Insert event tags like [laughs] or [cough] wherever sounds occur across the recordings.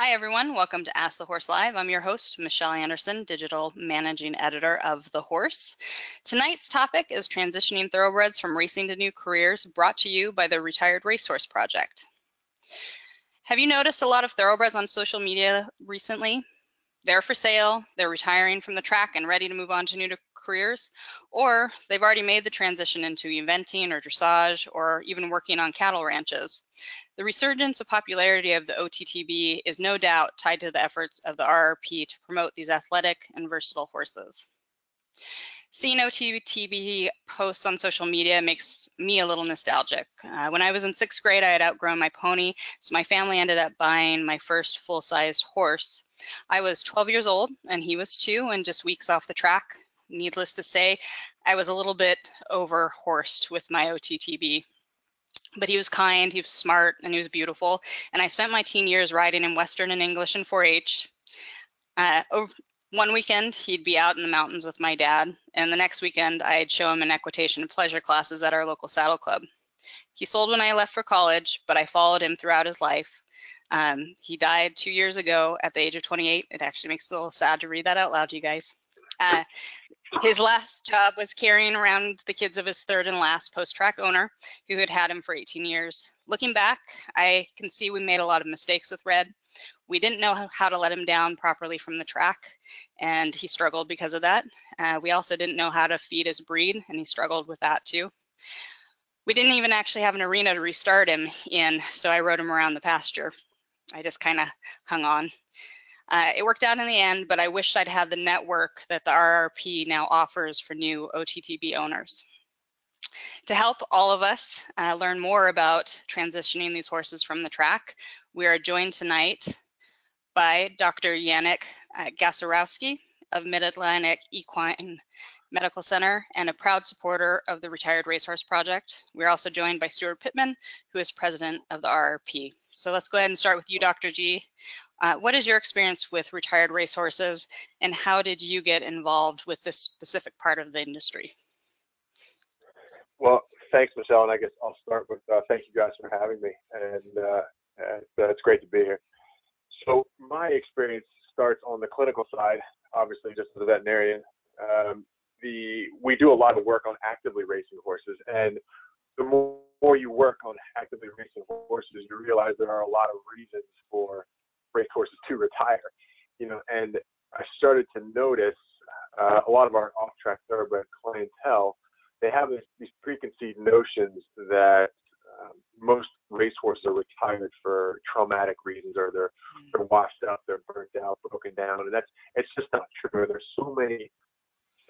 Hi, everyone. Welcome to Ask the Horse Live. I'm your host, Michelle Anderson, Digital Managing Editor of The Horse. Tonight's topic is transitioning thoroughbreds from racing to new careers, brought to you by the Retired Racehorse Project. Have you noticed a lot of thoroughbreds on social media recently? They're for sale, they're retiring from the track and ready to move on to new careers, or they've already made the transition into eventing or dressage or even working on cattle ranches. The resurgence of popularity of the OTTB is no doubt tied to the efforts of the RRP to promote these athletic and versatile horses. Seeing OTTB posts on social media makes me a little nostalgic. Uh, when I was in sixth grade, I had outgrown my pony, so my family ended up buying my first full-sized horse. I was 12 years old, and he was two, and just weeks off the track. Needless to say, I was a little bit over-horsed with my OTTB but he was kind, he was smart, and he was beautiful. And I spent my teen years riding in Western and English and 4-H. Uh, one weekend, he'd be out in the mountains with my dad, and the next weekend, I'd show him in equitation pleasure classes at our local saddle club. He sold when I left for college, but I followed him throughout his life. Um, he died two years ago at the age of 28. It actually makes it a little sad to read that out loud to you guys. Uh, his last job was carrying around the kids of his third and last post track owner, who had had him for 18 years. Looking back, I can see we made a lot of mistakes with Red. We didn't know how to let him down properly from the track, and he struggled because of that. Uh, we also didn't know how to feed his breed, and he struggled with that too. We didn't even actually have an arena to restart him in, so I rode him around the pasture. I just kind of hung on. Uh, it worked out in the end, but I wished I'd had the network that the RRP now offers for new OTTB owners. To help all of us uh, learn more about transitioning these horses from the track, we are joined tonight by Dr. Yannick uh, Gasarowski of Mid-Atlantic Equine Medical Center and a proud supporter of the Retired Racehorse Project. We're also joined by Steuart Pittman, who is president of the RRP. So let's go ahead and start with you, Dr. G. Uh, what is your experience with retired racehorses and how did you get involved with this specific part of the industry? Well, thanks, Michelle. And I guess I'll start with uh, thank you guys for having me. And uh, uh, it's great to be here. So, my experience starts on the clinical side, obviously, just as a veterinarian. Um, the we do a lot of work on actively racing horses, and the more, more you work on actively racing horses, you realize there are a lot of reasons for racehorses to retire. You know, and I started to notice uh, a lot of our off-track thoroughbred clientele. They have this, these preconceived notions that um, most racehorses are retired for traumatic reasons, or they're they're washed up, they're burnt out, broken down, and that's it's just not true. There's so many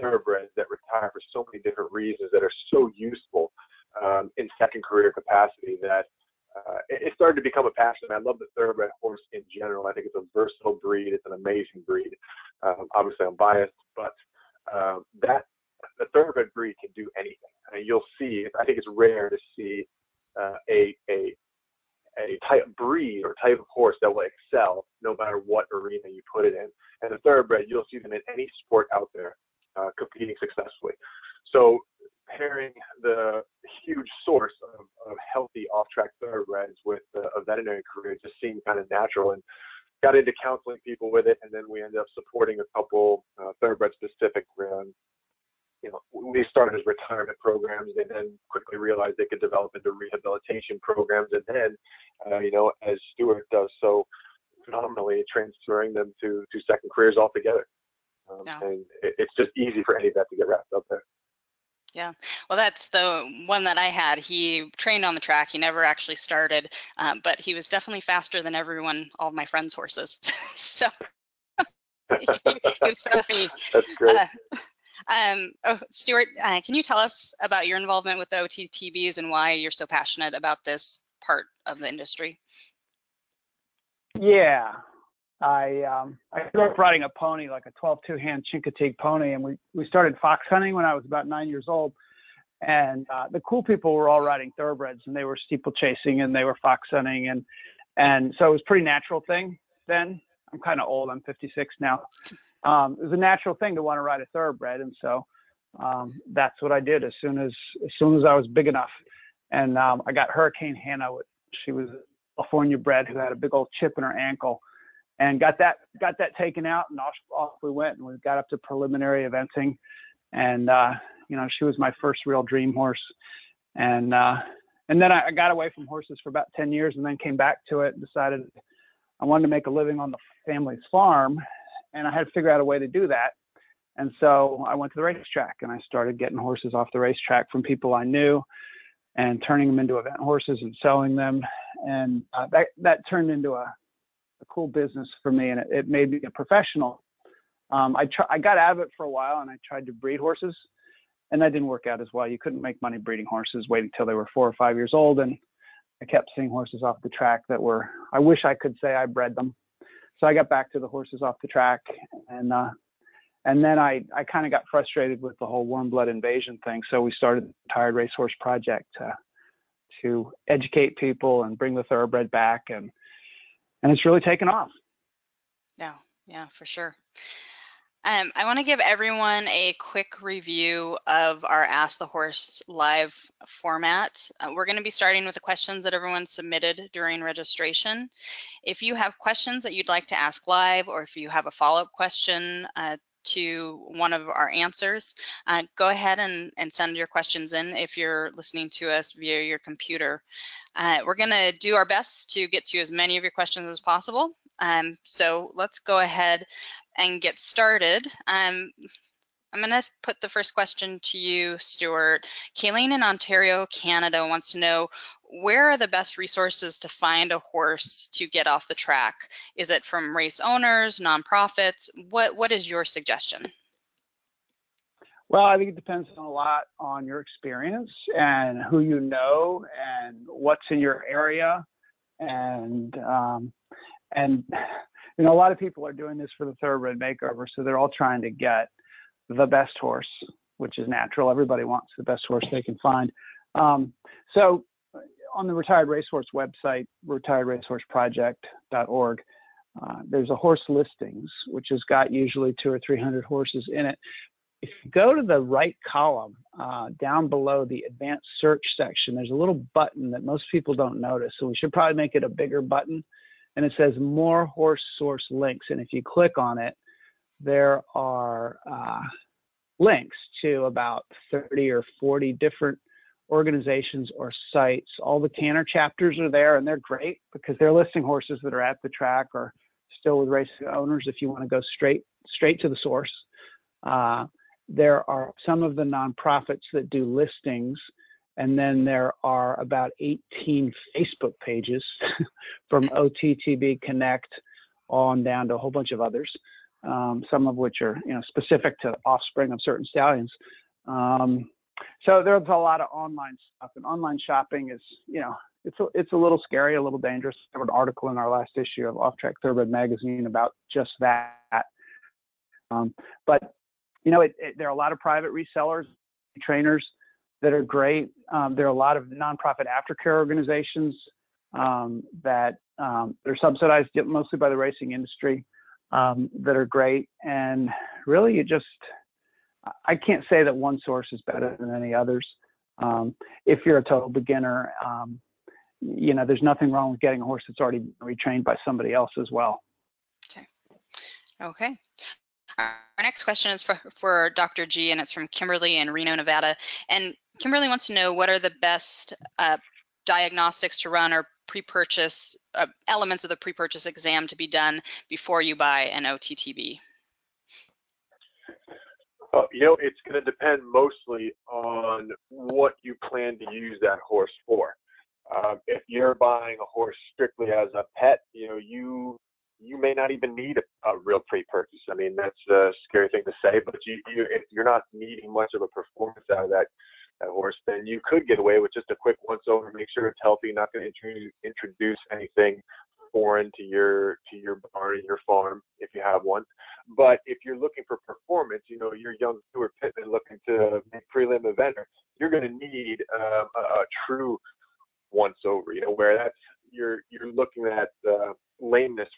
thoroughbreds that retire for so many different reasons that are so useful um, in second career capacity that uh, it, started to become a passion. I love the thoroughbred horse in general. I think it's a versatile breed. It's an amazing breed. Um, obviously, I'm biased, but uh, that the thoroughbred breed can do anything. I mean, you'll see. I think it's rare to see uh, a a a type breed or type of horse that will excel no matter what arena you put it in. And the thoroughbred, you'll see them in any sport out there uh, competing successfully. So pairing the huge source of, of healthy off-track thoroughbreds with a veterinary career just seemed kind of natural and got into counseling people with it and then we ended up supporting a couple uh, thoroughbred specific um, you know we started as retirement programs. They then quickly realized they could develop into rehabilitation programs and then uh, you know as Steuart does so phenomenally transferring them to to second careers altogether. Um, yeah. and it, it's just easy for any vet to get wrapped up there yeah, well, that's the one that I had. He trained on the track. He never actually started, um, but he was definitely faster than everyone, all of my friends' horses. [laughs] so [laughs] he, he, was me. [laughs] That's great. Uh, um, oh, Steuart, uh, can you tell us about your involvement with the OTTBs and why you're so passionate about this part of the industry? Yeah, I um, I grew up riding a pony, like a 12 two-hand Chincoteague pony, and we we started fox hunting when I was about nine years old. And uh, the cool people were all riding thoroughbreds, and they were steeplechasing and they were fox hunting, and and so it was a pretty natural thing then. I'm kind of old. I'm 56 now. Um, it was a natural thing to want to ride a thoroughbred, and so um, that's what I did as soon as as soon as I was big enough. And um, I got Hurricane Hannah. She was a California bred who had a big old chip in her ankle and got that got that taken out, and off, off we went. And we got up to preliminary eventing, and uh, you know she was my first real dream horse, and uh, and then I, I got away from horses for about 10 years, and then came back to it and decided I wanted to make a living on the family's farm, and I had to figure out a way to do that. And so I went to the racetrack and I started getting horses off the racetrack from people I knew and turning them into event horses and selling them. And uh, that, that turned into a, a cool business for me and it, it made me a professional. Um, I, tr- I got out of it for a while and I tried to breed horses and that didn't work out as well. You couldn't make money breeding horses waiting till they were four or five years old. And I kept seeing horses off the track that were, I wish I could say I bred them. So I got back to the horses off the track and, uh, and then I, I kind of got frustrated with the whole warm blood invasion thing. So we started the Retired Racehorse Project to, to educate people and bring the thoroughbred back. And, and it's really taken off. Yeah, yeah, for sure. Um, I want to give everyone a quick review of our Ask the Horse live format. Uh, we're going to be starting with the questions that everyone submitted during registration. If you have questions that you'd like to ask live, or if you have a follow-up question uh, to one of our answers, uh, go ahead and, and, send your questions in if you're listening to us via your computer. Uh, we're going to do our best to get to as many of your questions as possible. Um, so let's go ahead and get started. Um, I'm going to put the first question to you, Steuart. Kayleen in Ontario, Canada wants to know where are the best resources to find a horse to get off the track? Is it from race owners, nonprofits? What What is your suggestion? Well, I think it depends a lot on your experience and who you know and what's in your area, and um, and you know a lot of people are doing this for the thoroughbred makeover, so they're all trying to get the best horse, which is natural. Everybody wants the best horse they can find. Um, so on the Retired Racehorse website, retiredracehorseproject.org, uh, there's a horse listings, which has got usually two or three hundred horses in it. If you go to the right column, uh, down below the advanced search section, there's a little button that most people don't notice. So we should probably make it a bigger button. And it says more horse source links. And if you click on it, there are uh, links to about 30 or 40 different organizations or sites. All the Canter chapters are there, and they're great because they're listing horses that are at the track or still with racing owners. If you want to go straight straight to the source, uh, there are some of the nonprofits that do listings, and then there are about 18 Facebook pages [laughs] from OTTB Connect on down to a whole bunch of others. Um, some of which are you know specific to offspring of certain stallions. Um, so there's a lot of online stuff, and online shopping is, you know, it's a, it's a little scary, a little dangerous. I wrote an article in our last issue of Off Track Thoroughbred magazine about just that. Um, but you know, it, it, there are a lot of private resellers, trainers that are great. Um, there are a lot of nonprofit aftercare organizations um, that um, are subsidized mostly by the racing industry um, that are great. And really, you just I can't say that one source is better than any others. Um, if you're a total beginner, um, you know, there's nothing wrong with getting a horse that's already retrained by somebody else as well. Okay. Okay. Our next question is for, for Dr. G, and it's from Kimberly in Reno, Nevada. And Kimberly wants to know what are the best uh, diagnostics to run or pre-purchase uh, elements of the pre-purchase exam to be done before you buy an OTTB. Uh, you know, it's going to depend mostly on what you plan to use that horse for. Um, if you're buying a horse strictly as a pet, you know, you you may not even need a, real pre-purchase. I mean, that's a scary thing to say, but you, you if you're not needing much of a performance out of that that horse, then you could get away with just a quick once over, make sure it's healthy, not going to introduce anything foreign to your to your barn, your farm, if you have one. But if you're looking for performance, you know, you're young Steuart Pittman looking to make prelim eventer, you're going to need um, a, a, true once over. You know, where that's you're you're looking at uh,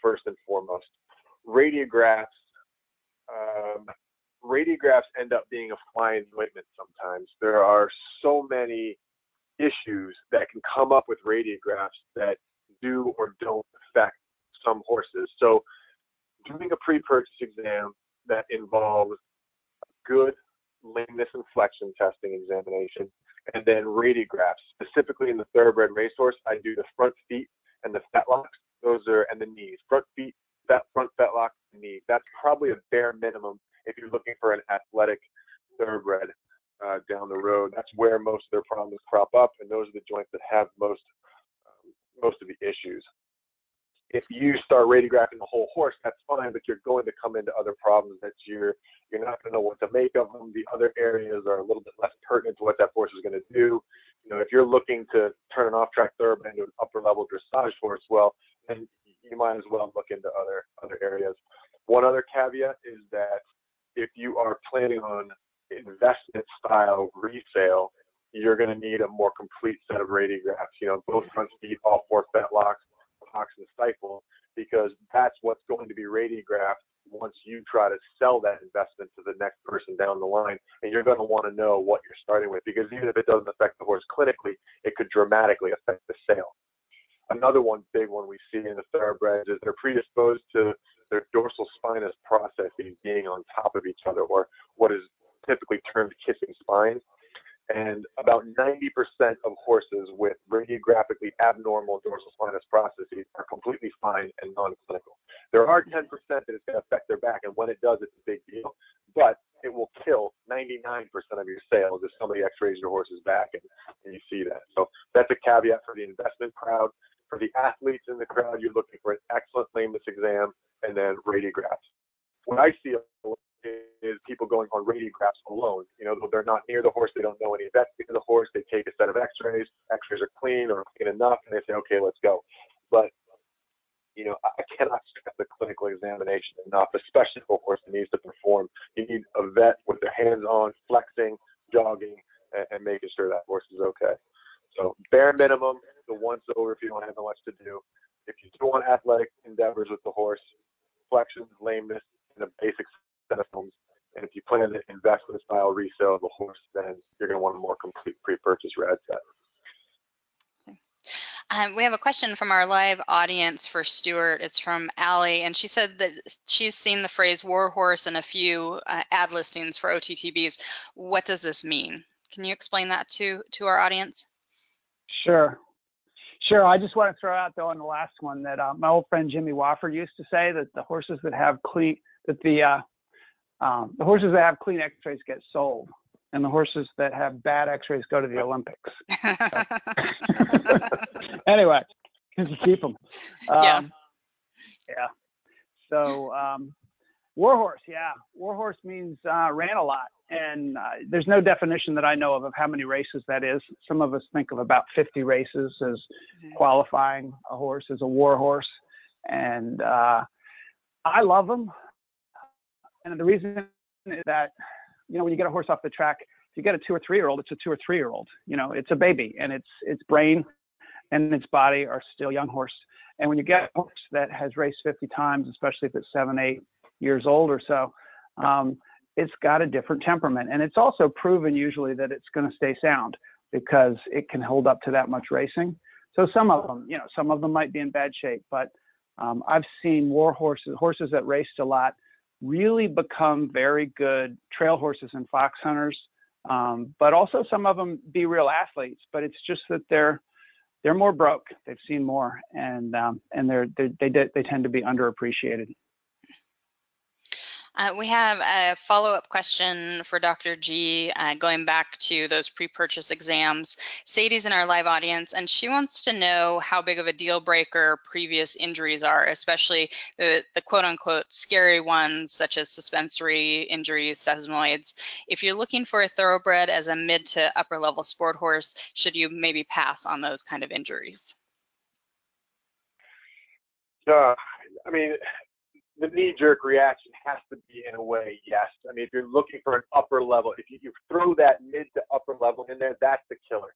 first and foremost. Radiographs. Um, radiographs end up being a flying ointment sometimes. There are so many issues that can come up with radiographs that do or don't affect some horses. So doing a pre-purchase exam that involves good lameness and flexion testing examination, and then radiographs. Specifically in the thoroughbred racehorse, I do the front feet and the fetlocks. Those are and the knees. Front feet, that front fetlock, knee. That's probably a bare minimum if you're looking for an athletic thoroughbred uh, down the road. That's where most of their problems crop up, and those are the joints that have most um, most of the issues. If you start radiographing the whole horse, that's fine, but you're going to come into other problems that you're you're not going to know what to make of them. The other areas are a little bit less pertinent to what that horse is going to do. You know, if you're looking to turn an off-track thoroughbred into an upper-level dressage horse, well, then you might as well look into other other areas. One other caveat is that if you are planning on investment style resale, you're going to need a more complete set of radiographs. You know, both front feet, all four fetlocks, hocks, and stifle, because that's what's going to be radiographed once you try to sell that investment to the next person down the line. And you're going to want to know what you're starting with, because even if it doesn't affect the horse clinically, it could dramatically affect the sale. Another one, big one we see in the thoroughbreds is they're predisposed to their dorsal spinous processes being on top of each other, or what is typically termed And about 90% of horses with radiographically abnormal dorsal spinous processes are completely fine and non-clinical. There are 10% that it's going to affect their back, and when it does, it's a big deal. But it will kill 99% of your sales if somebody x-rays your horse's back and, and you see that. So that's a caveat for the investment crowd. For the athletes in the crowd, you're looking for an excellent lameness exam and then radiographs. What I see is people going on radiographs alone. You know, they're not near the horse, they don't know any investing in the horse, they take a set of x-rays, x-rays are clean or clean enough, and they say, okay, let's go. But, you know, I cannot stress the clinical examination enough, especially for a horse that needs to perform. You need a vet with their hands on, flexing, jogging, and, and making sure that horse is okay. So bare minimum, the once over if you don't have much to do. If you do want athletic endeavors with the horse, flexion, lameness, and a basic set of films. And if you plan to invest in a style resale of a horse, then you're going to want a more complete pre-purchase rad set. Um, we have a question from our live audience for Steuart. It's from Allie, and she said that she's seen the phrase war horse in a few uh, ad listings for OTTBs. What does this mean? Can you explain that to to our audience? Sure. Sure. I just want to throw out though on the last one that uh, my old friend Jimmy Wofford used to say that the horses that have clean that the uh, um, the horses that have clean X-rays get sold, and the horses that have bad X-rays go to the Olympics. [laughs] [laughs] anyway, [laughs] because you keep them. Um, yeah. Yeah. So um, warhorse, yeah, warhorse means uh, ran a lot and uh, there's no definition that I know of of how many races that is. Some of us think of about 50 races as mm-hmm. qualifying a horse as a warhorse, and uh, I love them. And the reason is that you know when you get a horse off the track, if you get a two or three year old, it's a two or three year old. You know, it's a baby, and its its brain and its body are still young horse. And when you get a horse that has raced 50 times, especially if it's seven, eight years old or so, um, it's got a different temperament. And it's also proven usually that it's going to stay sound because it can hold up to that much racing. So some of them, you know, some of them might be in bad shape, but um, I've seen war horses, horses that raced a lot, really become very good trail horses and fox hunters. Um, but also some of them be real athletes. But it's just that they're they're more broke. They've seen more, and um, and they're, they're they they tend to be underappreciated. Uh, we have a follow-up question for Dr. G, uh, going back to those pre-purchase exams. Sadie's in our live audience, and she wants to know how big of a deal breaker previous injuries are, especially the, the quote-unquote scary ones, such as suspensory injuries, sesamoids. If you're looking for a thoroughbred as a mid to upper level sport horse, should you maybe pass on those kind of injuries? Uh, I mean, the knee jerk reaction has to be in a way yes. I mean, if you're looking for an upper level, if you, you throw that mid to upper level in there, that's the killer.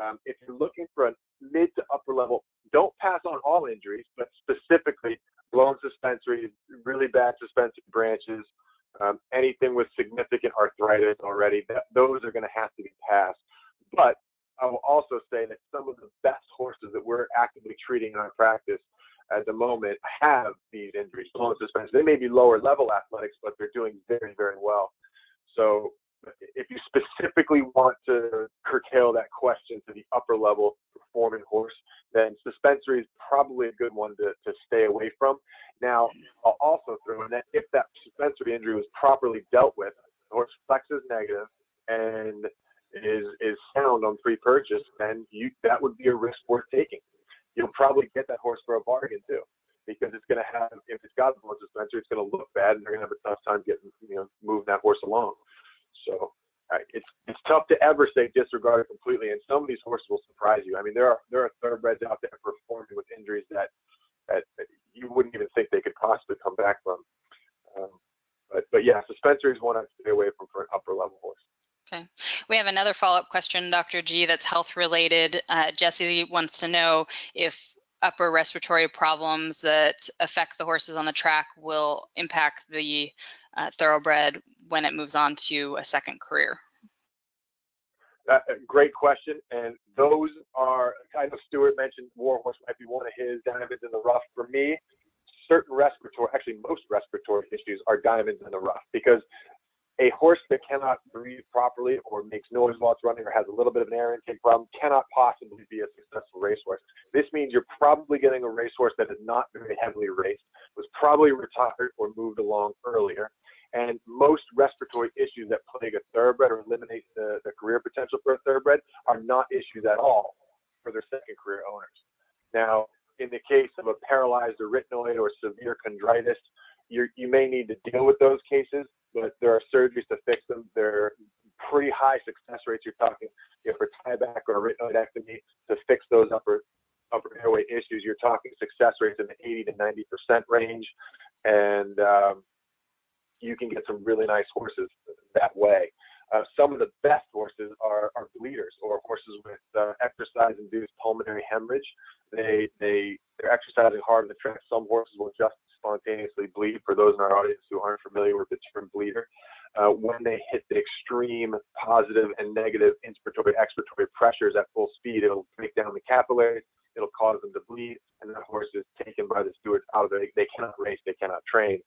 Um, if you're looking for a mid to upper level, don't pass on all injuries, but specifically blown suspensory, really bad suspensory branches, um, anything with significant arthritis already, that, those are going to have to be passed. But I will also say that some of the best horses that we're actively treating in our practice at the moment have these injuries, blown suspensory. They may be lower level athletics, but they're doing very, very well. So if you specifically want to curtail that question to the upper level performing horse, then suspensory is probably a good one to, to stay away from. Now, I'll also throw in that if that suspensory injury was properly dealt with, the horse flexes negative and is is sound on pre-purchase, then you that would be a risk worth taking. You'll probably get that horse for a bargain too, because it's going to have if it's got a blown suspensory, it's going to look bad, and they're going to have a tough time getting you know moving that horse along. So it's it's tough to ever say disregard it completely, and some of these horses will surprise you. I mean, there are there are thoroughbreds out there performing with injuries that that, that you wouldn't even think they could possibly come back from. Um, but but yeah, suspensory is one I'd stay away from for an upper level. Okay. We have another follow-up question, Dr. G, that's health related. Uh, Jesse wants to know if upper respiratory problems that affect the horses on the track will impact the uh, thoroughbred when it moves on to a second career? Uh, great question. And those are, I know Steuart mentioned Warhorse might be one of his diamonds in the rough. For me, certain respiratory, actually most respiratory issues are diamonds in the rough because a horse that cannot breathe properly or makes noise while it's running or has a little bit of an air intake problem cannot possibly be a successful racehorse. This means you're probably getting a racehorse that is not very heavily raced, was probably retired or moved along earlier, and most respiratory issues that plague a thoroughbred or eliminate the, the career potential for a thoroughbred are not issues at all for their second career owners. Now, in the case of a paralyzed arytenoid or severe chondritis, you you may need to deal with those cases, but there are surgeries to fix them. They're pretty high success rates. You're talking you know, for tieback or arytenoidectomy to fix those upper upper airway issues. You're talking success rates in the 80 to 90 percent range, and um, you can get some really nice horses that way. Uh, some of the best horses are, are bleeders or horses with uh, exercise-induced pulmonary hemorrhage. They they they're exercising hard on the track. Some horses will just spontaneously bleed. For those in our audience who aren't familiar with the term bleeder, uh, when they hit the extreme positive and negative inspiratory expiratory pressures at full speed, it'll break down the capillaries. It'll cause them to bleed, and that horse is taken by the stewards out of there. They cannot race. They cannot train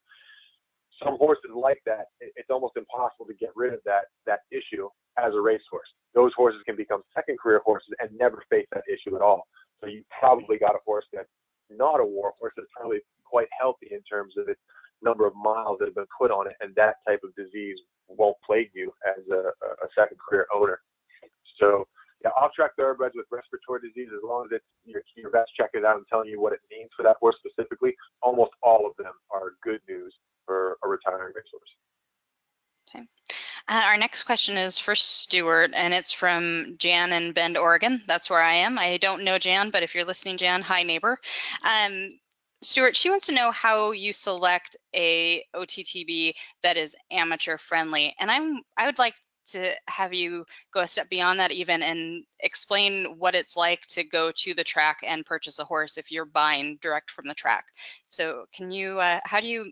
some horses like that, it's almost impossible to get rid of that that issue as a racehorse. Those horses can become second career horses and never face that issue at all. So you probably got a horse that's not a war horse that's probably quite healthy in terms of its number of miles that have been put on it, and that type of disease won't plague you as a, a second career owner. So yeah, off-track thoroughbreds with respiratory disease, as long as it's your, your vet's it out and telling you what it means for that horse specifically, almost all of them are good news for a retiring racehorse. Okay. Uh, our next question is for Steuart, and it's from Jan in Bend, Oregon. That's where I am. I don't know Jan, but if you're listening, Jan, hi neighbor. Um, Steuart, she wants to know how you select a OTTB that is amateur friendly, and I'm I would like to have you go a step beyond that even and explain what it's like to go to the track and purchase a horse if you're buying direct from the track. So can you, uh, how do you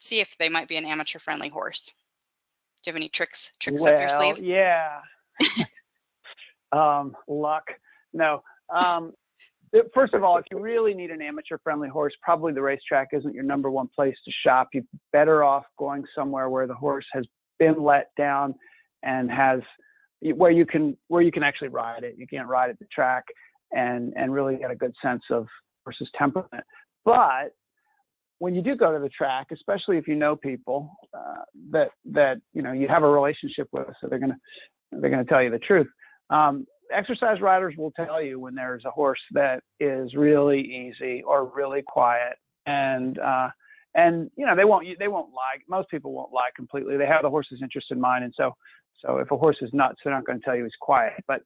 see if they might be an amateur friendly horse. Do you have any tricks tricks well, up your sleeve? Yeah. [laughs] um, luck. No. Um, first of all, if you really need an amateur friendly horse, probably the racetrack isn't your number one place to shop. You're better off going somewhere where the horse has been let down and has where you can where you can actually ride it. You can't ride at the track and and really get a good sense of horse's temperament. But when you do go to the track, especially if you know people uh, that that you know you have a relationship with, so they're gonna they're gonna tell you the truth. Um, exercise riders will tell you when there's a horse that is really easy or really quiet, and uh, and you know they won't they won't lie. Most people won't lie completely. They have the horse's interest in mind, and so so if a horse is nuts, they're not going to tell you he's quiet, but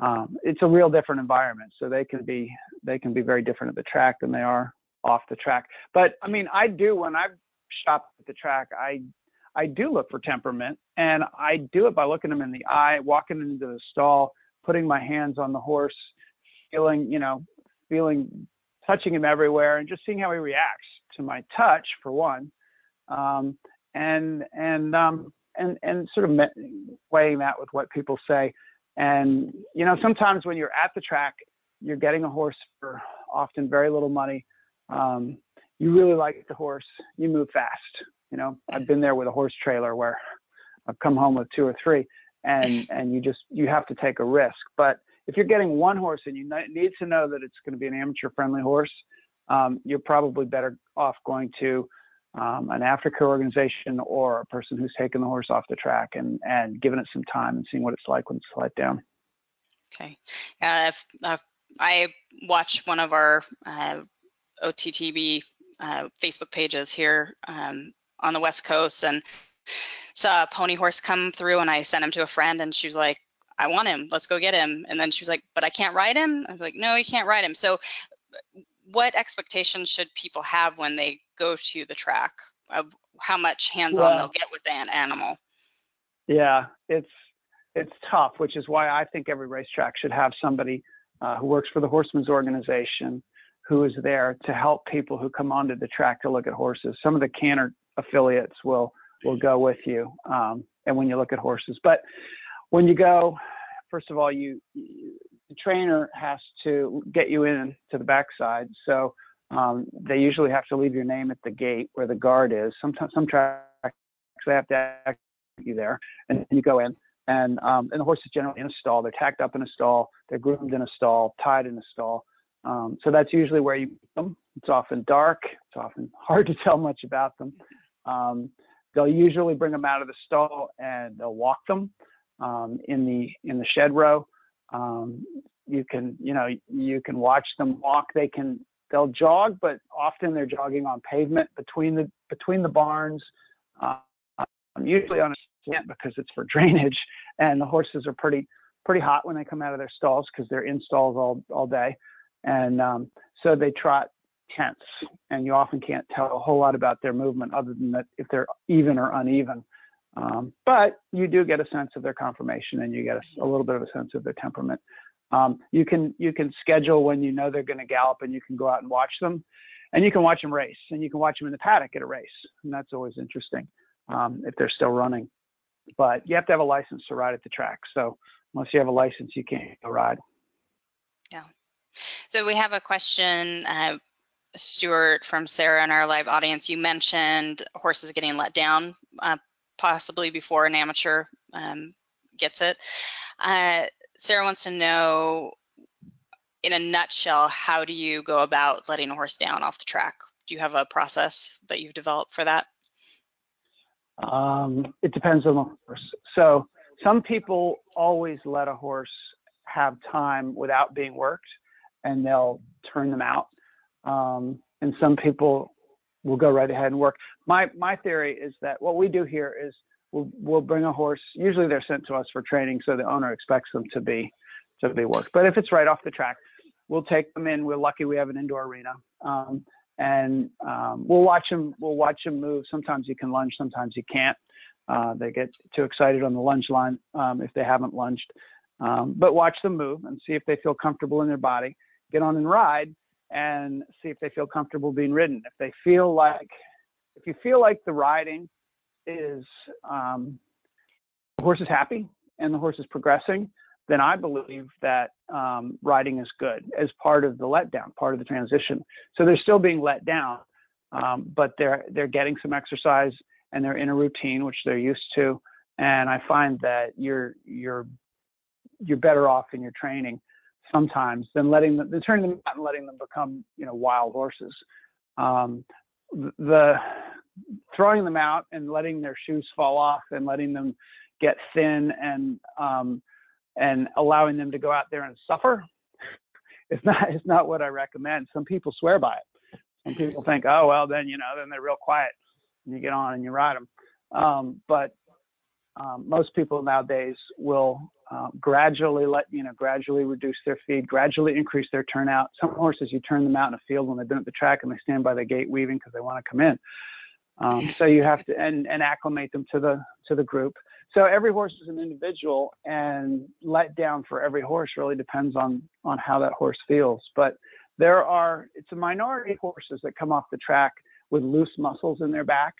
um, it's a real different environment. So they can be they can be very different at the track than they are off the track. But I mean, I do when I shop at the track, I I do look for temperament, and I do it by looking them in the eye, walking into the stall, putting my hands on the horse, feeling you know, feeling, touching him everywhere, and just seeing how he reacts to my touch for one, um, and and um, and and sort of weighing that with what people say. And you know, sometimes when you're at the track, you're getting a horse for often very little money um, you really like the horse, you move fast. You know, I've been there with a horse trailer where I've come home with two or three, and and you just you have to take a risk. But if you're getting one horse and you need to know that it's going to be an amateur friendly horse, um, you're probably better off going to um, an aftercare organization or a person who's taken the horse off the track and and giving it some time and seeing what it's like when it's let down. Okay. Uh, I watch one of our uh, OTTB uh, Facebook pages here um, on the West Coast and saw a pony horse come through and I sent him to a friend and she was like, I want him. Let's go get him. And then she was like, but I can't ride him. I was like, no, you can't ride him. So what expectations should people have when they go to the track of how much hands-on well, they'll get with an animal? Yeah, it's it's tough, which is why I think every racetrack should have somebody uh, who works for the Horsemen's Organization who is there to help people who come onto the track to look at horses. Some of the canter affiliates will will go with you, um, and when you look at horses. But when you go, first of all, you, you the trainer has to get you in to the backside. So um, they usually have to leave your name at the gate where the guard is. Sometimes some tracks they have to you there, and you go in. And um, and the horse is generally in a stall. They're tacked up in a stall. They're groomed in a stall, tied in a stall. Um, so that's usually where you meet them. It's often dark. It's often [laughs] hard to tell much about them. Um, they'll usually bring them out of the stall and they'll walk them um, in the in the shed row. Um, you can you know you can watch them walk. They can they'll jog, but often they're jogging on pavement between the between the barns. Uh, usually on a slant because it's for [laughs] drainage, and the horses are pretty pretty hot when they come out of their stalls because they're in stalls all all day, and um, so they trot tense, and you often can't tell a whole lot about their movement other than that if they're even or uneven. Um, but you do get a sense of their conformation, and you get a, a little bit of a sense of their temperament. Um, you can you can schedule when you know they're going to gallop, and you can go out and watch them, and you can watch them race, and you can watch them in the paddock at a race, and that's always interesting um, if they're still running. But you have to have a license to ride at the track. So unless you have a license, you can't go ride. Yeah. So we have a question, uh, Steuart from Sarah in our live audience. You mentioned horses getting let down, uh, possibly before an amateur um, gets it. Uh, Sarah wants to know, in a nutshell, how do you go about letting a horse down off the track? Do you have a process that you've developed for that? Um, it depends on the horse. So some people always let a horse have time without being worked, and they'll turn them out. Um, and some people will go right ahead and work. My my theory is that what we do here is we'll, we'll bring a horse. Usually they're sent to us for training, so the owner expects them to be to be worked. But if it's right off the track, we'll take them in. We're lucky we have an indoor arena, um, and um, we'll watch them. We'll watch them move. Sometimes you can lunge, sometimes you can't. Uh, they get too excited on the lunge line um, if they haven't lunged. Um, but watch them move and see if they feel comfortable in their body. Get on and ride and see if they feel comfortable being ridden. If they feel like, if you feel like the riding is um, the horse is happy and the horse is progressing, then I believe that um, riding is good as part of the letdown, part of the transition. So they're still being let down, um, but they're they're getting some exercise and they're in a routine which they're used to. And I find that you're you're you're better off in your training sometimes than letting them than turning them out and letting them become you know wild horses. Um, the throwing them out and letting their shoes fall off and letting them get thin and um, and allowing them to go out there and suffer [laughs] it's not it's not what I recommend. Some people swear by it. Some people think, oh well, then you know, then they're real quiet, and you get on and you ride them. Um, but um, most people nowadays will uh, gradually let you know, gradually reduce their feed, gradually increase their turnout. Some horses you turn them out in a field when they've been at the track and they stand by the gate weaving because they want to come in. Um, so you have to and, and acclimate them to the to the group. So every horse is an individual, and let down for every horse really depends on on how that horse feels. But there are it's a minority of horses that come off the track with loose muscles in their back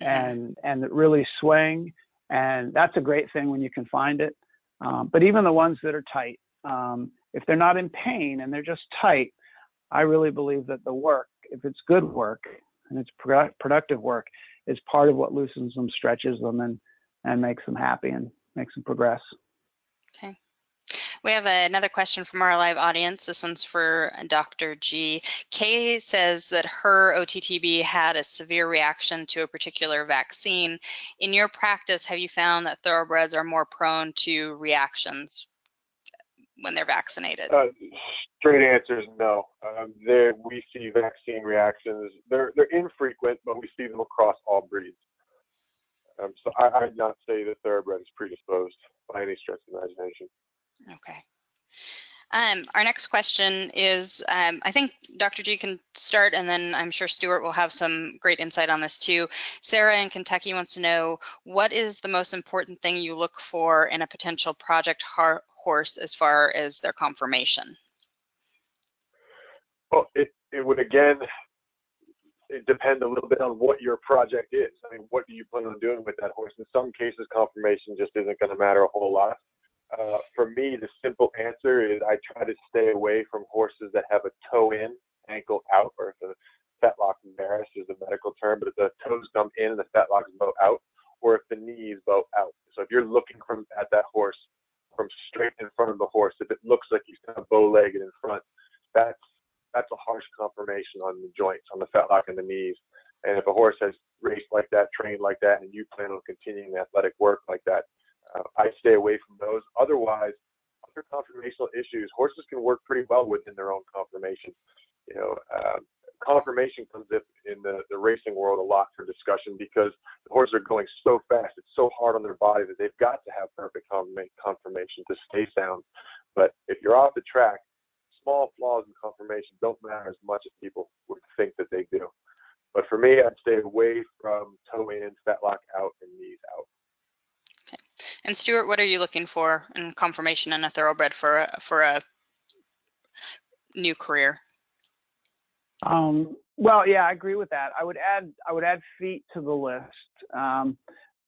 mm-hmm. and and that really swing, and that's a great thing when you can find it. Um, but even the ones that are tight, um, if they're not in pain and they're just tight, I really believe that the work if it's good work and it's pro- productive work, is part of what loosens them, stretches them, and and makes them happy and makes them progress. We have another question from our live audience. This one's for Dr. G. Kay says that her OTTB had a severe reaction to a particular vaccine. In your practice, have you found that thoroughbreds are more prone to reactions when they're vaccinated? Uh, straight answer is no. Um, there we see vaccine reactions. They're they're infrequent, but we see them across all breeds. Um, so I, I'd not say that thoroughbred is predisposed by any stretch of imagination. Okay. Um, our next question is um, I think Dr. G can start, and then I'm sure Steuart will have some great insight on this too. Sarah in Kentucky wants to know what is the most important thing you look for in a potential project horse as far as their conformation? Well, it, it would again it depend a little bit on what your project is. I mean, what do you plan on doing with that horse? In some cases, conformation just isn't going to matter a whole lot. Uh, for me, the simple answer is I try to stay away from horses that have a toe in, ankle out, or the fetlock embarrassed is the medical term, but if the toes come in and the fetlocks bow out, or if the knees bow out. So if you're looking from at that horse from straight in front of the horse, if it looks like he's kind of bow-legged in front, that's that's a harsh conformation on the joints, on the fetlock and the knees. And if a horse has raced like that, trained like that, and you plan on continuing athletic work like that, uh, I stay away from those. Otherwise, other conformational issues, horses can work pretty well within their own conformation. You know, uh, conformation comes up in the, the racing world a lot for discussion because the horses are going so fast. It's so hard on their body that they've got to have perfect conformation to stay sound. But if you're off the track, small flaws in conformation don't matter as much as people would think that they do. But for me, I'd stay away from toe in, fetlock out. Okay. And Steuart, what are you looking for in conformation in a thoroughbred for a, for a new career? Um, well, yeah, I agree with that. I would add I would add feet to the list. Um,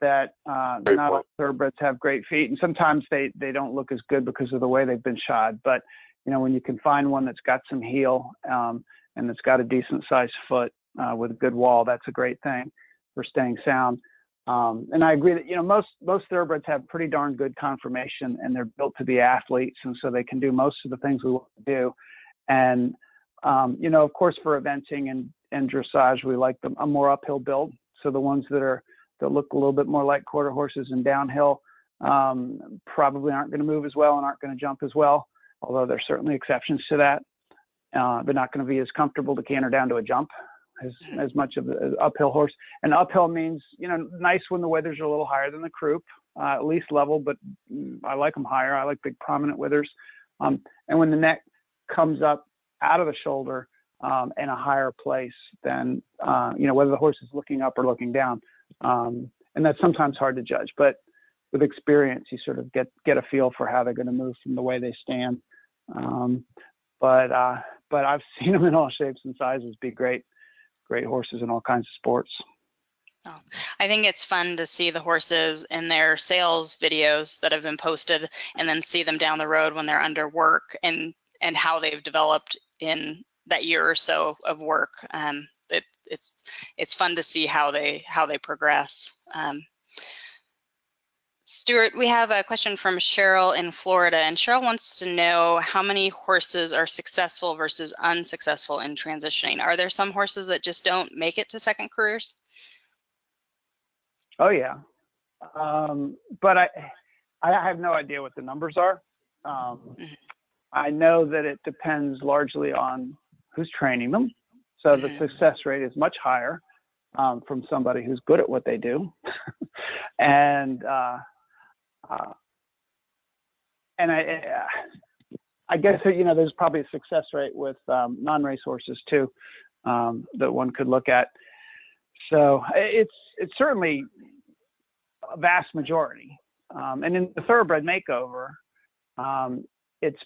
that uh, not all thoroughbreds have great feet, and sometimes they they don't look as good because of the way they've been shod. But you know, when you can find one that's got some heel um, and that's got a decent sized foot uh, with a good wall, that's a great thing for staying sound. Um, and I agree that you know most most thoroughbreds have pretty darn good conformation, and they're built to be athletes, and so they can do most of the things we want to do. And um, you know, of course, for eventing and and dressage, we like them a more uphill build. So the ones that are that look a little bit more like quarter horses and downhill um, probably aren't going to move as well and aren't going to jump as well although there's certainly exceptions to that. Uh, they're not going to be as comfortable to canter down to a jump as, as much of an uphill horse. And uphill means, you know, nice when the withers are a little higher than the croup, uh, at least level, but I like them higher. I like big prominent withers. Um, and when the neck comes up out of the shoulder um, in a higher place than, uh, you know, whether the horse is looking up or looking down. Um, and that's sometimes hard to judge, but with experience, you sort of get get a feel for how they're going to move from the way they stand. Um, but uh, but I've [laughs] seen them in all shapes and sizes be great, great horses in all kinds of sports. Oh, I think it's fun to see the horses in their sales videos that have been posted, and then see them down the road when they're under work and and how they've developed in that year or so of work. Um, it, it's it's fun to see how they how they progress. Um, Steuart, we have a question from Cheryl in Florida, and Cheryl wants to know how many horses are successful versus unsuccessful in transitioning. Are there some horses that just don't make it to second careers? Oh yeah, um, but I I have no idea what the numbers are. Um, mm-hmm. I know that it depends largely on who's training them. So mm-hmm. the success rate is much higher um, from somebody who's good at what they do, [laughs] and uh, uh, and I, uh, I guess you know there's probably a success rate with um, non-race horses too um, that one could look at. So it's it's certainly a vast majority. Um, and in the thoroughbred makeover, um, it's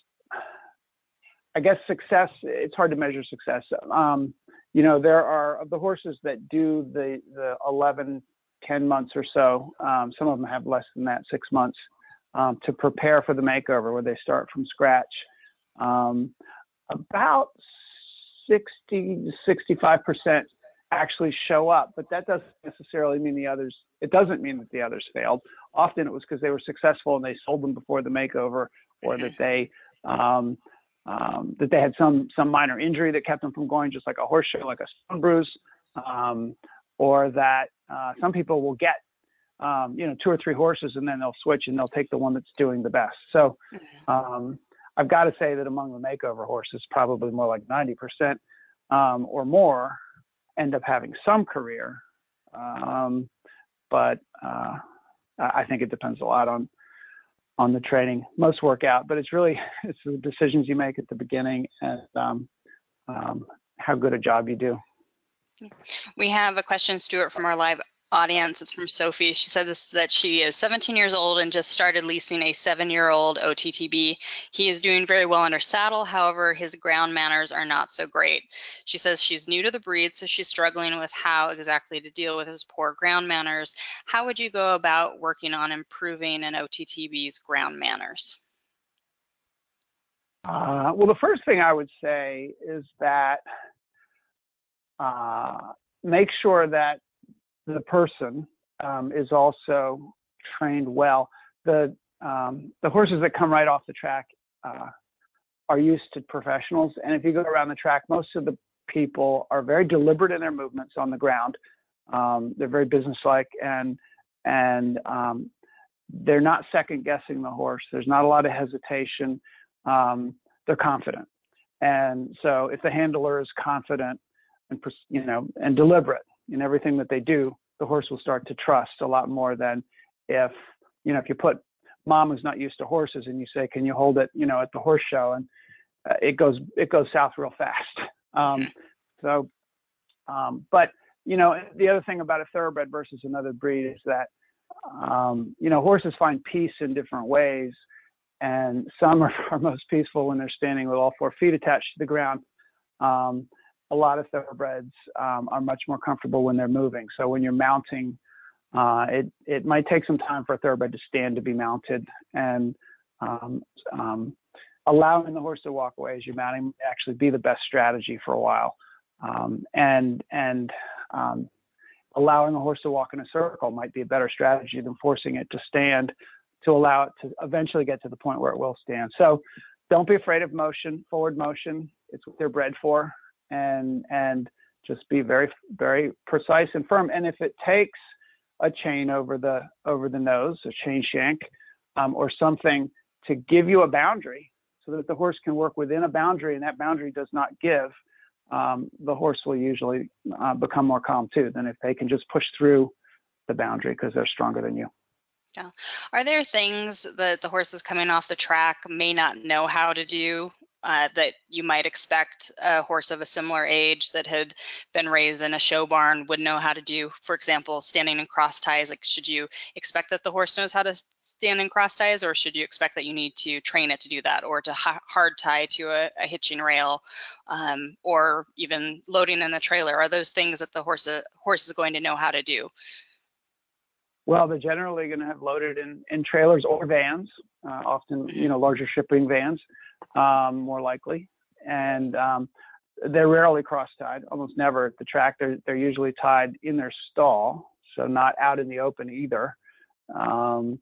I guess success. It's hard to measure success. Um, you know, there are of the horses that do the the 11 10 months or so. Um, some of them have less than that, six months, um, to prepare for the makeover where they start from scratch. Um, about 60 to 65 percent actually show up, but that doesn't necessarily mean the others. It doesn't mean that the others failed. Often it was because they were successful and they sold them before the makeover, or that they um, um, that they had some some minor injury that kept them from going, just like a horse show, like a stone bruise, um, or that uh, some people will get um, you know two or three horses and then they'll switch and they'll take the one that's doing the best. So mm-hmm. um, I've got to say that among the makeover horses, probably more like 90% um, or more end up having some career. Um, but uh, I think it depends a lot on on the training. Most work out, but it's really [laughs] it's the decisions you make at the beginning and um, um, how good a job you do. We have a question, Steuart, from our live audience. It's from Sophie. She said that she is 17 years old and just started leasing a seven-year-old OTTB. He is doing very well under saddle. However, his ground manners are not so great. She says she's new to the breed, so she's struggling with how exactly to deal with his poor ground manners. How would you go about working on improving an OTTB's ground manners? Uh, well, the first thing I would say is that make sure that the person um, is also trained well. The um, the horses that come right off the track uh, are used to professionals, and if you go around the track, most of the people are very deliberate in their movements on the ground. Um, they're very businesslike, and and um, they're not second guessing the horse. There's not a lot of hesitation. Um, they're confident, and so if the handler is confident and you know and deliberate, in everything that they do, the horse will start to trust a lot more than if you know if you put mom who's not used to horses and you say, can you hold it, you know, at the horse show, and uh, it goes it goes south real fast. [laughs] Um, so, um, but you know, the other thing about a thoroughbred versus another breed is that um, you know horses find peace in different ways, and some are, [laughs] are most peaceful when they're standing with all four feet attached to the ground. Um, a lot of thoroughbreds um, are much more comfortable when they're moving. So when you're mounting, uh, it it might take some time for a thoroughbred to stand to be mounted, and um, um, allowing the horse to walk away as you're mounting actually be the best strategy for a while. Um, and and um, allowing a horse to walk in a circle might be a better strategy than forcing it to stand to allow it to eventually get to the point where it will stand. So don't be afraid of motion, forward motion. It's what they're bred for and and just be very very precise and firm. And if it takes a chain over the over the nose, a chain shank, um, or something to give you a boundary, so that the horse can work within a boundary, and that boundary does not give, um, the horse will usually uh, become more calm too than if they can just push through the boundary because they're stronger than you. Yeah. Are there things that the horses coming off the track may not know how to do uh, that you might expect a horse of a similar age that had been raised in a show barn would know how to do. For example, standing in cross ties. Like, should you expect that the horse knows how to stand in cross ties, or should you expect that you need to train it to do that, or to ha- hard tie to a, a hitching rail, um, or even loading in the trailer? Are those things that the horse uh, horse is going to know how to do? Well, they're generally going to have loaded in, in trailers or vans, uh, often you know larger shipping vans um, more likely. And um, they're rarely cross-tied, almost never at the track. They're they're usually tied in their stall, so not out in the open either. Um,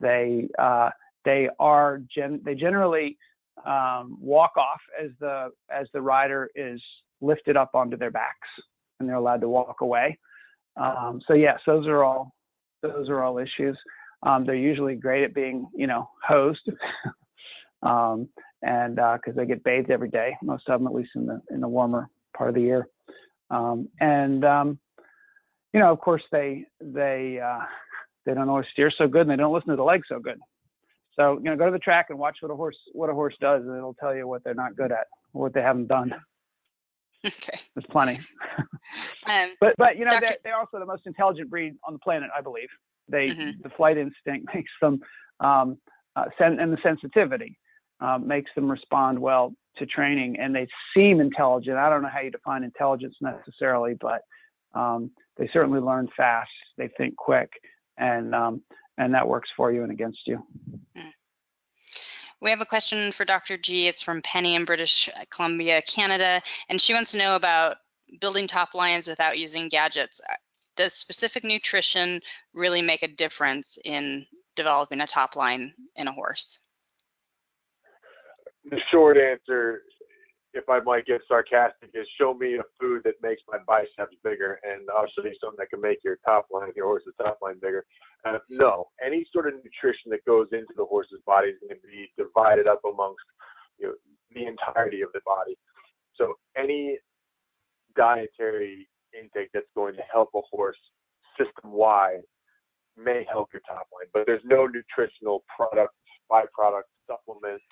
they uh, they are gen- they generally um, walk off as the as the rider is lifted up onto their backs, and they're allowed to walk away. Um, so yes, those are all those are all issues. Um, they're usually great at being you know hosed. [laughs] and because uh, they get bathed every day, most of them at least in the in the warmer part of the year. Um, and um, you know, of course, they they uh, they don't always steer so good, and they don't listen to the legs so good. So you know, go to the track and watch what a horse what a horse does, and it'll tell you what they're not good at or what they haven't done. [laughs] Okay. There's plenty. [laughs] um, but but you know, Dr. they're, they're also the most intelligent breed on the planet, I believe. They mm-hmm. the flight instinct [laughs] makes them um, uh, sen- and the sensitivity uh, makes them respond well to training and they seem intelligent. I don't know how you define intelligence necessarily, but um, they certainly learn fast. They think quick, and um, and that works for you and against you. Hmm. We have a question for Dr. G. It's from Penny in British Columbia, Canada, and she wants to know about building top lines without using gadgets. Does specific nutrition really make a difference in developing a top line in a horse? The short answer, if I might get sarcastic, is show me a food that makes my biceps bigger, and I'll show you something that can make your top line, your horse's top line bigger. Uh, no, any sort of nutrition that goes into the horse's body is going to be divided up amongst you know, the entirety of the body. So any dietary intake that's going to help a horse system wide may help your top line, but there's no nutritional product, byproduct, supplements,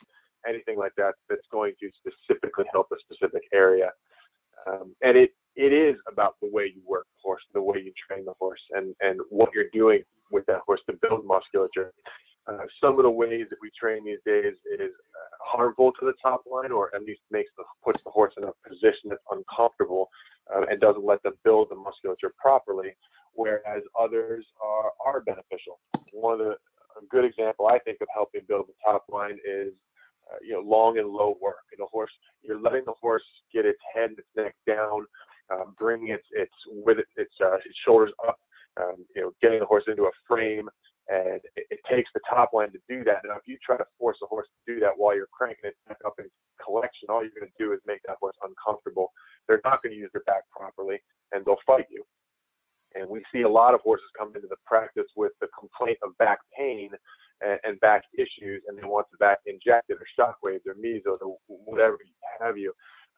anything like that that's going to specifically help a specific area. Um, and it it is about the way you work the horse, the way you train the horse, and and what you're doing with that horse to build musculature. Uh, some of the ways that we train these days is uh, harmful to the top line, or at least makes the puts the horse in a position that's uncomfortable uh, and doesn't let them build the musculature properly. Whereas others are are beneficial. One of the a good example I think of helping build the top line is you know long and low work. And the horse, you're letting the horse get its head and its neck down, um, bringing its its with it, its uh, its shoulders up, um, you know, getting the horse into a frame. And it, it takes the top line to do that. Now, if you try to force a horse to do that while you're cranking it back up in collection, all you're going to do is make that horse uncomfortable. They're not going to use their back properly, and they'll fight you. And we see a lot of horses come into the practice with the complaint of back pain and, and back issues, and they want the back injected or shockwaves or meso or whatever have you.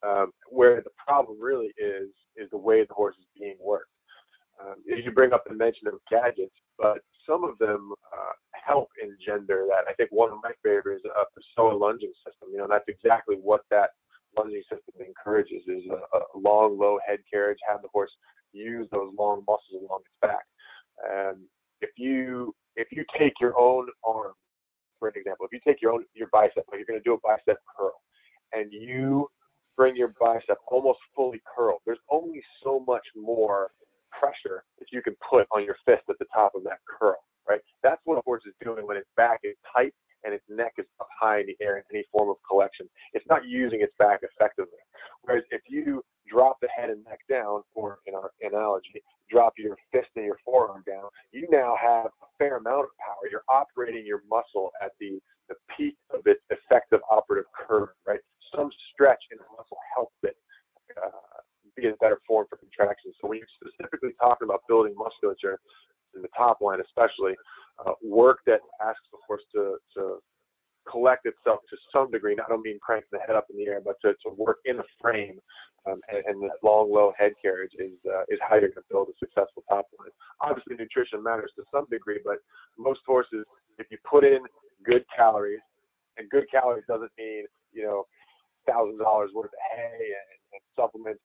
Um, where the problem really is is the way the horse is being worked. Um, you bring up the mention of gadgets, but some of them uh, help engender that. I think one of my favorites is a Pessoa lunging system. You know, that's exactly what that lunging system encourages is a, a long, low head carriage, have the horse use those long muscles along its back. And if you if you take your own arm, for an example, if you take your own your bicep, like you're going to do a bicep curl, and you bring your bicep almost fully curled, there's only so much more pressure that you can put on your fist at the top of that curl, right? That's what a horse is doing when its back is tight and its neck is up high in the air in any form of collection. It's not using its back effectively. Whereas if you drop the head and neck down, or in our analogy, drop your fist and your forearm down, you now have a fair amount of power. You're operating your muscle at the, the peak of its effective operative curve, right? Some stretch in the muscle helps it uh, be in better form for contraction. So when you're specifically talking about building musculature, in the top line especially, uh, work that asks the horse to, to collect itself to some degree. I don't mean cranking the head up in the air, but to, to work in a frame um, and, and that long, low head carriage is uh, is how you're going to build a successful top line. Obviously, nutrition matters to some degree, but most horses, if you put in good calories, and good calories doesn't mean you know thousand dollars worth of hay and, and supplements.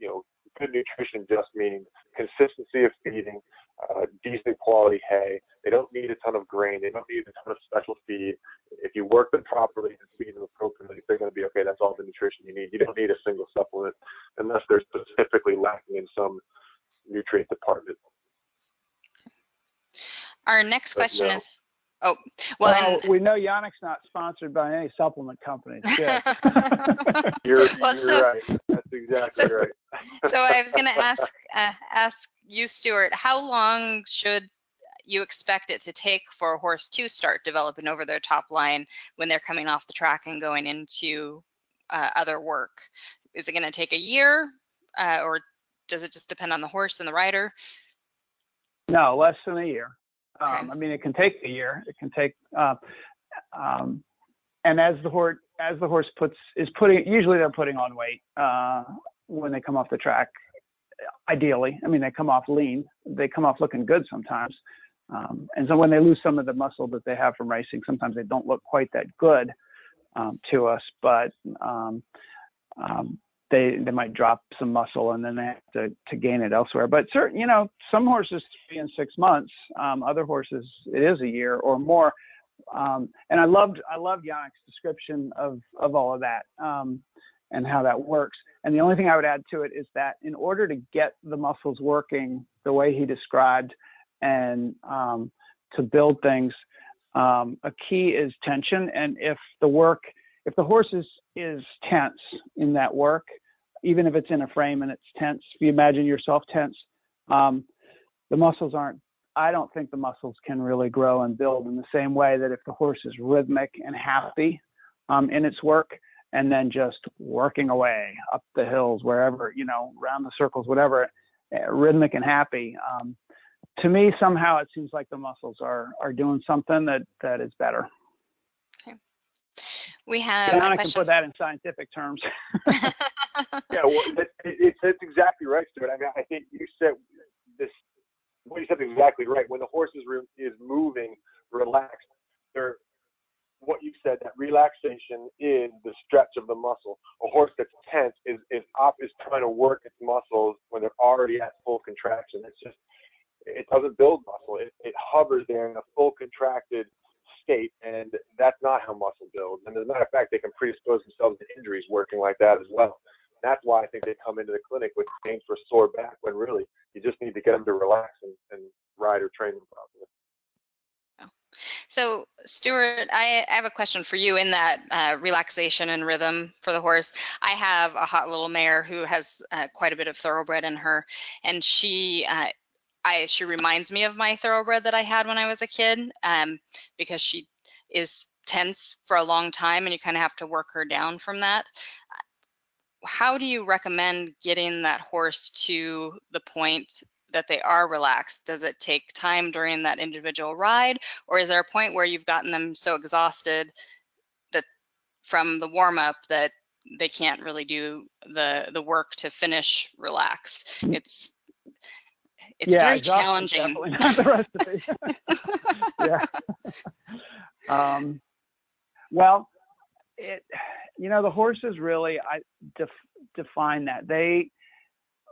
You know, good nutrition just means consistency of feeding, uh, decent quality hay. They don't need a ton of grain. They don't need a ton of special feed. If you work them properly and feed them appropriately, they're going to be okay. That's all the nutrition you need. You don't need a single supplement unless they're specifically lacking in some nutrient department. Our next question no. is Oh, well, well and, we know Yannick's not sponsored by any supplement companies. Good. [laughs] you're, well, you're so, right. That's exactly so, right. [laughs] so I was going to ask uh, ask you, Steuart, how long should you expect it to take for a horse to start developing over their top line when they're coming off the track and going into uh, other work? Is it going to take a year, uh, or does it just depend on the horse and the rider? No, less than a year. Um, I mean, it can take a year. It can take, uh, um, and as the horse as the horse puts is putting usually they're putting on weight uh, when they come off the track. Ideally, I mean they come off lean. They come off looking good sometimes, um, and so when they lose some of the muscle that they have from racing, sometimes they don't look quite that good um, to us. But um, um, they they might drop some muscle and then they have to, to gain it elsewhere. But certain, you know, some horses three and six months, um, other horses it is a year or more. Um, and I loved I loved Yannick's description of of all of that um, and how that works. And the only thing I would add to it is that in order to get the muscles working the way he described and um, to build things, Um, a key is tension, and if the work, if the horse is is tense in that work, even if it's in a frame and it's tense, if you imagine yourself tense, um, the muscles aren't. I don't think the muscles can really grow and build in the same way that if the horse is rhythmic and happy um, in its work, and then just working away up the hills, wherever you know, around the circles, whatever, eh, rhythmic and happy. Um, to me, somehow it seems like the muscles are are doing something that that is better. Okay. We have. Yeah, I can put that in scientific terms. [laughs] yeah, well, it, it, it's exactly right, Steuart. I mean, I think you said this. What you said is exactly right. When the horse is re- is moving, relaxed, they're what you said that relaxation is the stretch of the muscle. A horse that's tense is is op is trying to work its muscles when they're already at full contraction. It's just it doesn't build muscle. It, it hovers there in a full contracted state, and that's not how muscle builds. And as a matter of fact, they can predispose themselves to injuries working like that as well. That's why I think they come into the clinic with pains for sore back when really you just need to get them to relax and, and ride or train them properly. So, Steuart, I have a question for you in that uh, relaxation and rhythm for the horse. I have a hot little mare who has uh, quite a bit of thoroughbred in her, and she uh, I she reminds me of my thoroughbred that I had when I was a kid um, because she is tense for a long time and you kind of have to work her down from that. How do you recommend getting that horse to the point that they are relaxed? Does it take time during that individual ride or is there a point where you've gotten them so exhausted that from the warm up that they can't really do the the work to finish relaxed? Hmm. It's it's yeah, very challenging. Definitely not the recipe. [laughs] yeah. [laughs] [laughs] Um, well, it, you know, the horses really I def, define that. They,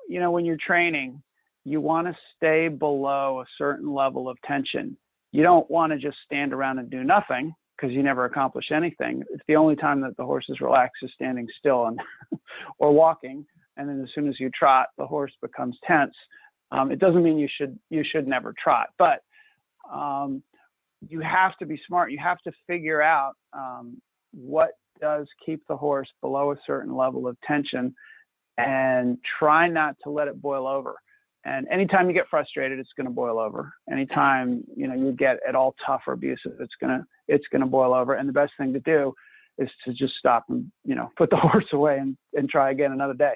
you know, when you're training, you want to stay below a certain level of tension. You don't want to just stand around and do nothing because you never accomplish anything. It's the only time that the horses relax is standing still and [laughs] or walking. And then as soon as you trot, the horse becomes tense. Um, it doesn't mean you should you should never trot, but um, you have to be smart. You have to figure out um, what does keep the horse below a certain level of tension, and try not to let it boil over. And anytime you get frustrated, it's going to boil over. Anytime you know you get at all tough or abusive, it's gonna it's gonna boil over. And the best thing to do is to just stop and you know [laughs] put the horse away and, and try again another day.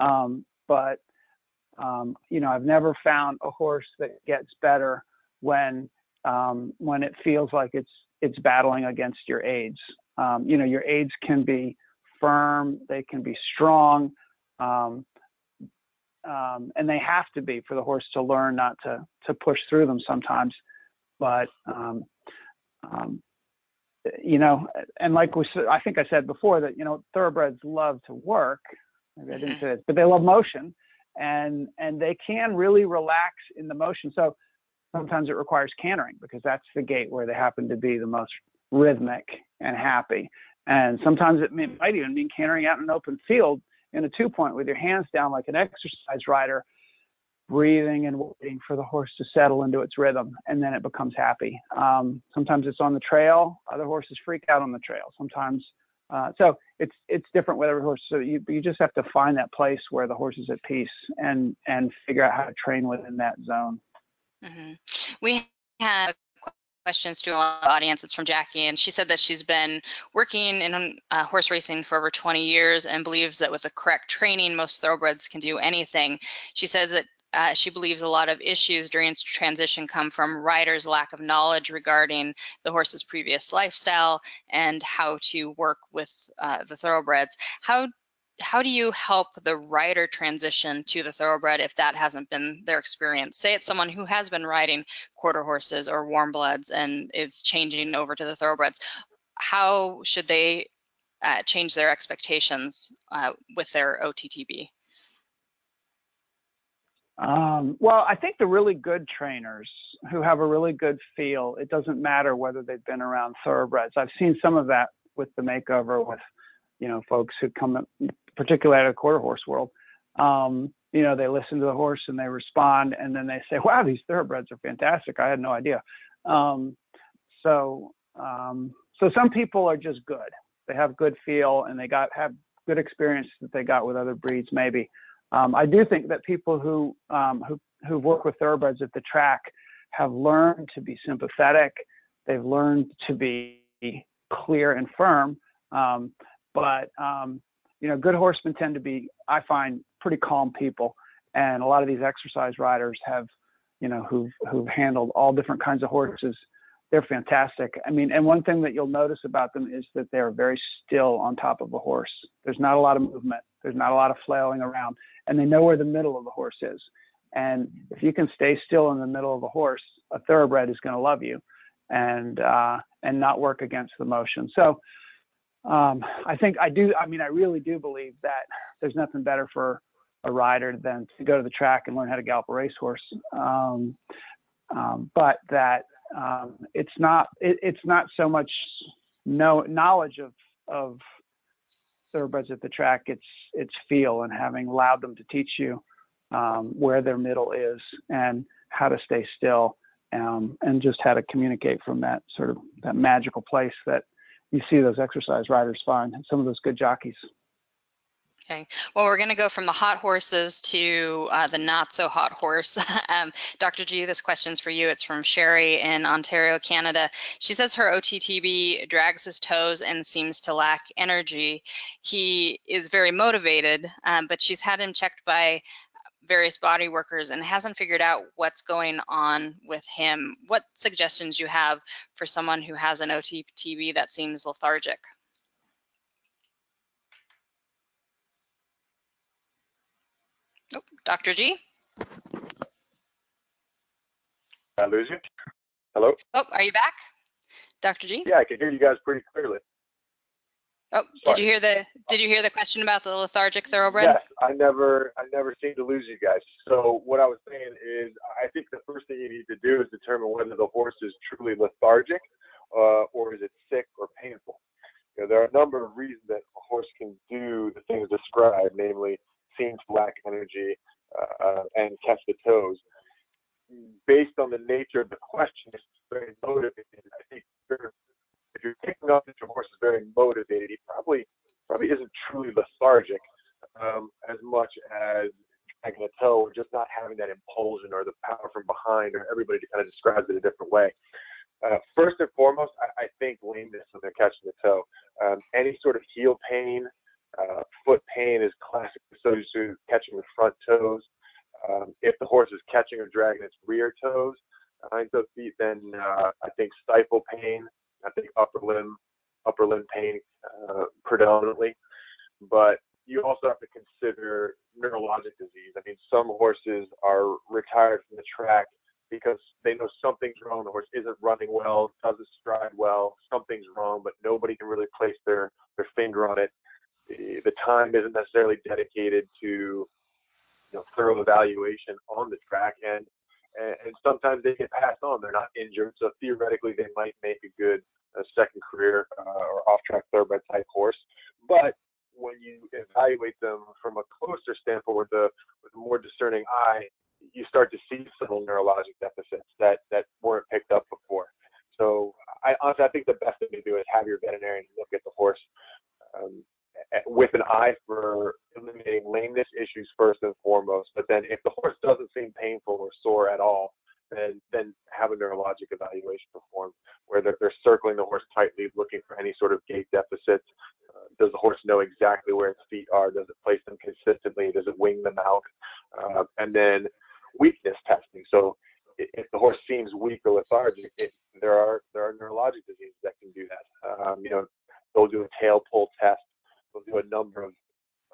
Um, but um, you know, I've never found a horse that gets better when when it feels like it's it's battling against your aids. Um, you know, your aids can be firm, they can be strong, um, um, and they have to be for the horse to learn not to to push through them sometimes. But um, you know, and like we I think I said before that you know thoroughbreds love to work. Maybe I didn't mm-hmm. say this, but they love motion and and they can really relax in the motion. So sometimes it requires cantering because that's the gait where they happen to be the most rhythmic and happy. And sometimes it might even mean cantering out in an open field in a two point with your hands down like an exercise rider, breathing and waiting for the horse to settle into its rhythm, and then it becomes happy. Um, sometimes it's on the trail. Other horses freak out on the trail. Sometimes uh, so it's it's different with every horse. So you you just have to find that place where the horse is at peace and and figure out how to train within that zone. Mm-hmm. We have questions to our audience. It's from Jackie, and she said that she's been working in uh, horse racing for over 20 years and believes that with the correct training, most thoroughbreds can do anything. She says that uh, she believes a lot of issues during transition come from riders' lack of knowledge regarding the horse's previous lifestyle and how to work with uh, the thoroughbreds. How how do you help the rider transition to the thoroughbred if that hasn't been their experience? Say it's someone who has been riding quarter horses or warm bloods and is changing over to the thoroughbreds. How should they uh, change their expectations uh, with their OTTB? Um, well, I think the really good trainers who have a really good feel, it doesn't matter whether they've been around thoroughbreds. I've seen some of that with the makeover with, you know, folks who come, particularly out of the quarter horse world. Um, you know, they listen to the horse and they respond, and then they say, [laughs] "Wow, these thoroughbreds are fantastic. I had no idea." Um, So um, so some people are just good. They have good feel and they got have good experience that they got with other breeds maybe. Um, I do think that people who um, who who work with thoroughbreds at the track have learned to be sympathetic. They've learned to be clear and firm. Um, but um, you know, good horsemen tend to be, I find, pretty calm people. And a lot of these exercise riders have, you know, who've who've handled all different kinds of horses. They're fantastic. I mean, and one thing that you'll notice about them is that they're very still on top of a horse. There's not a lot of movement. There's not a lot of flailing around, and they know where the middle of the horse is. And if you can stay still in the middle of a horse, a thoroughbred is going to love you, and uh, and not work against the motion. So um, I think I do. I mean, I really do believe that there's nothing better for a rider than to go to the track and learn how to gallop a racehorse. Um, um, but that um, it's not. It, it's not so much no knowledge of of thoroughbreds at the track. It's it's feel and having allowed them to teach you um, where their middle is and how to stay still um, and just how to communicate from that sort of that magical place that you see those exercise riders find some of those good jockeys. Okay. Well, we're going to go from the hot horses to uh, the not so hot horse. [laughs] um, Dr. G, this question's for you. It's from Sherry in Ontario, Canada. She says her OTTB drags his toes and seems to lack energy. He is very motivated, um, but she's had him checked by various body workers and hasn't figured out what's going on with him. What suggestions you have for someone who has an OTTB that seems lethargic? Oh, Dr. G? I lose you? Hello? Oh, are you back? Dr. G? Yeah, I can hear you guys pretty clearly. Oh, Sorry. did you hear the did you hear the question about the lethargic thoroughbred? Yes, I never I never seem to lose you guys. So what I was saying is I think the first thing you need to do is determine whether the horse is truly lethargic uh, or is it sick or painful. You know, there are a number of reasons that a horse can do the things described, namely seem to lack energy uh, uh, and catch the toes. Based on the nature of the question, it's very motivated. I think if you're picking up that your horse is very motivated, he probably probably isn't truly lethargic um, as much as dragging a toe or just not having that impulsion or the power from behind, or everybody kind of describes it a different way. Uh, first and foremost, I, I think lameness when they're catching the toe. Um, any sort of heel pain, uh, foot pain is classic associated with catching the front toes. Um, if the horse is catching or dragging its rear toes, behind the feet, then uh, I think stifle pain I think upper limb upper limb pain uh, predominantly, but you also have to consider neurologic disease. I mean, some horses are retired from the track because they know something's wrong. The horse isn't running well, doesn't stride well, something's wrong, but nobody can really place their their finger on it. The, the time isn't necessarily dedicated to you know thorough evaluation on the track, and and, and sometimes they get passed on. They're not injured, so theoretically they might make a good uh, second career uh, or off-track thoroughbred type horse. But when you evaluate them from a closer standpoint with a with a more discerning eye, you start to see subtle neurologic deficits that that weren't picked up before. So I honestly I think the best thing to do is have your veterinarian look at the horse um, with an eye for eliminating lameness issues first and foremost. But then if the horse doesn't seem painful or sore at all, then then have a neurologic evaluation performed where they're, they're circling the horse tightly, looking for any sort of gait deficits. Uh, does the horse know exactly where its feet are? Does it place them consistently? Does it wing them out? Uh, and then weakness testing. So if the horse seems weak or lethargic, it, there are there are neurologic diseases that can do that. Um, you know, they'll do a tail pull test We'll do a number of,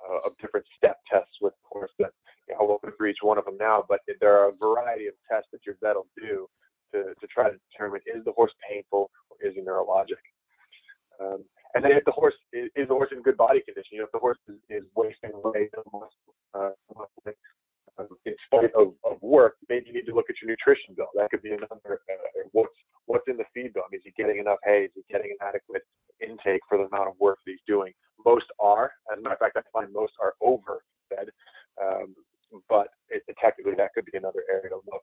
uh, of different step tests with course that you know, I won't go through each one of them now, but there are a variety of tests that your vet will do to, to try to determine is the horse painful or is he neurologic. Um, and then if the horse is, is the horse in good body condition, you know, if the horse is, is wasting away uh, in spite of, of work, maybe you need to look at your nutrition bill. That could be another. Uh, what's what's in the feed bill? Is he getting enough hay? Is he getting an adequate intake for the amount of work that he's doing? Most are. As a matter of fact, I find most are overfed. Um, but it, it, technically, that could be another area to look.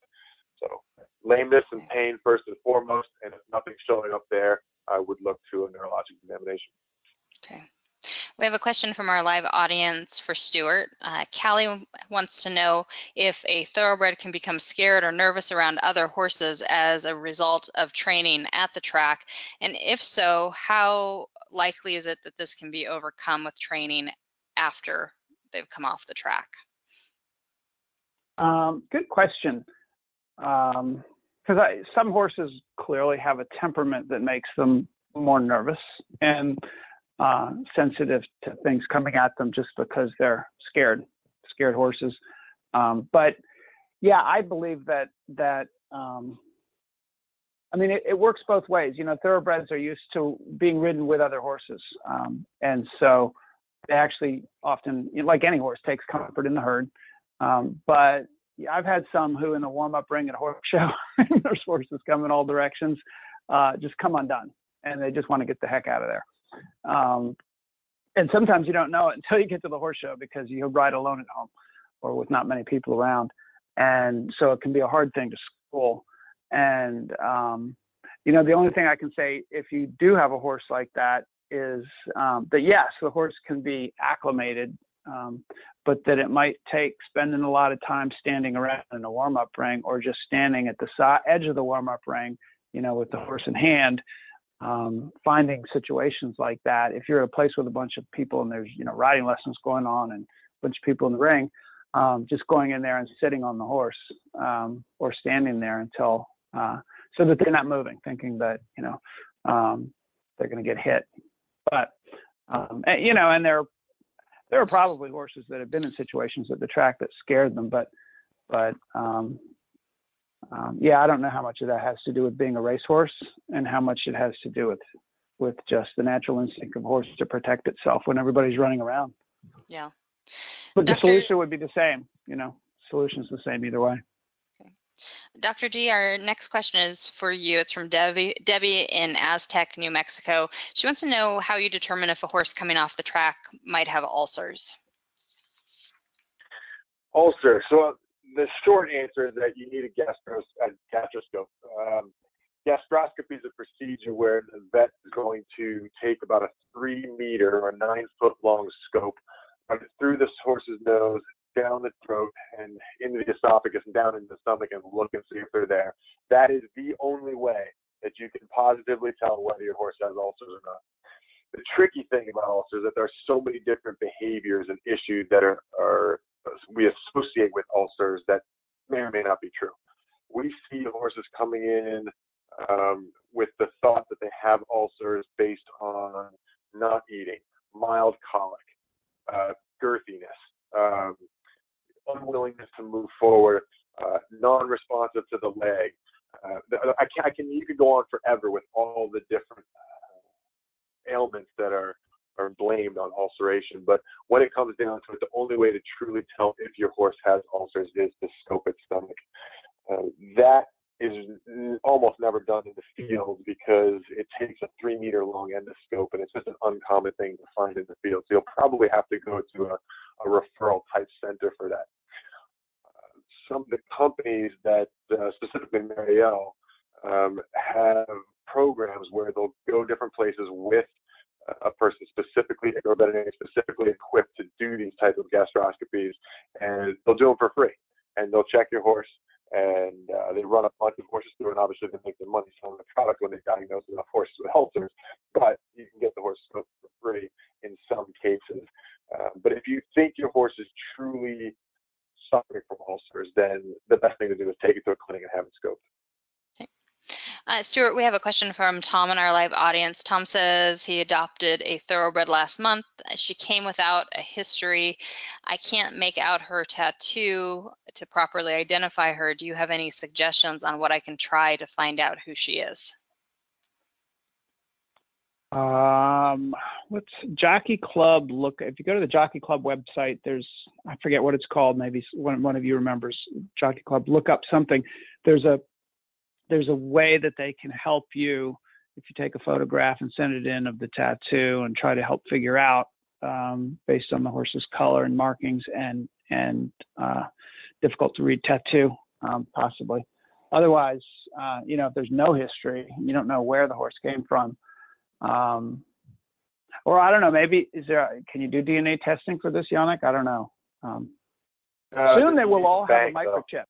So lameness and pain first and foremost, and if nothing's showing up there, I would look to a neurologic examination. Okay. We have a question from our live audience for Steuart. Uh, Callie wants to know if a thoroughbred can become scared or nervous around other horses as a result of training at the track, and if so, how likely is it that this can be overcome with training after they've come off the track? Um, good question. Because um, some horses clearly have a temperament that makes them more nervous, and uh, sensitive to things coming at them just because they're scared, scared horses. Um, but yeah, I believe that that um, I mean it, it, works both ways. You know, thoroughbreds are used to being ridden with other horses, um, and so they actually often, like any horse, takes comfort in the herd. Um, but I've had some who, in the warm-up ring at a horse [laughs] show, there's horses come in all directions, uh, just come undone, and they just want to get the heck out of there. Um, and sometimes you don't know it until you get to the horse show because you ride alone at home or with not many people around. And so it can be a hard thing to school. And, um, you know, the only thing I can say if you do have a horse like that is um, that yes, the horse can be acclimated, um, but that it might take spending a lot of time standing around in a warm up ring or just standing at the edge of the warm up ring, you know, with the horse in hand um, finding situations like that. If you're at a place with a bunch of people and there's you know riding lessons going on and a bunch of people in the ring, um, just going in there and sitting on the horse um, or standing there until uh, so that they're not moving, thinking that you know um, they're going to get hit. But um, and, you know, and there there are probably horses that have been in situations at the track that scared them, but but um, yeah, I don't know how much of that has to do with being a racehorse and how much it has to do with with just the natural instinct of a horse to protect itself when everybody's running around. Yeah. But Dr. the solution would be the same, you know. Solution's the same either way. Okay. Dr. G, our next question is for you. It's from Debbie, Debbie in Aztec, New Mexico. She wants to know how you determine if a horse coming off the track might have ulcers. Ulcer. So the short answer is that you need a, gastros, a gastroscope. Um, gastroscopy is a procedure where the vet is going to take about a three meter or nine foot long scope, it through this horse's nose, down the throat, and into the esophagus and down into the stomach and look and see if they're there. That is the only way that you can positively tell whether your horse has ulcers or not. The tricky thing about ulcers is that there are so many different behaviors and issues that are, are we associate with ulcers that may or may not be true. We see horses coming in um, with the thought that they have ulcers based on not eating, mild colic, uh, girthiness, um, unwillingness to move forward, uh, non-responsive to the leg. Uh, I, can, I can you could go on forever with all the different ailments that are are blamed on ulceration. But when it comes down to it, the only way to truly tell if your horse has ulcers is to scope its stomach. Uh, that is almost never done in the field because it takes a three meter long endoscope and it's just an uncommon thing to find in the field. So you'll probably have to go to a, a referral type center for that. Some of the companies that, uh, specifically Merial, um, have programs where they'll go different places with a person specifically or veterinarian specifically equipped to do these types of gastroscopies, and they'll do them for free. And they'll check your horse, and uh, they run a bunch of horses through, and obviously they make their money selling the product when they diagnose enough horses with ulcers. But you can get the horse for free in some cases. Uh, but if you think your horse is truly suffering from ulcers, then the best thing to do is take it to a clinic and have it scoped. Uh, Steuart, we have a question from Tom in our live audience. Tom says he adopted a thoroughbred last month. She came without a history. I can't make out her tattoo to properly identify her. Do you have any suggestions on what I can try to find out who she is? Um, what's Jockey Club? Look, if you go to the Jockey Club website, there's I forget what it's called. Maybe one one of you remembers Jockey Club. Look up something. There's a there's a way that they can help you if you take a photograph and send it in of the tattoo and try to help figure out um, based on the horse's color and markings and and uh, difficult to read tattoo um, possibly. otherwise, uh, you know, if there's no history, you don't know where the horse came from. Um, or I don't know, maybe is there? Can you do DNA testing for this, Yannick? I don't know. Um, uh, soon they will all have a microchip.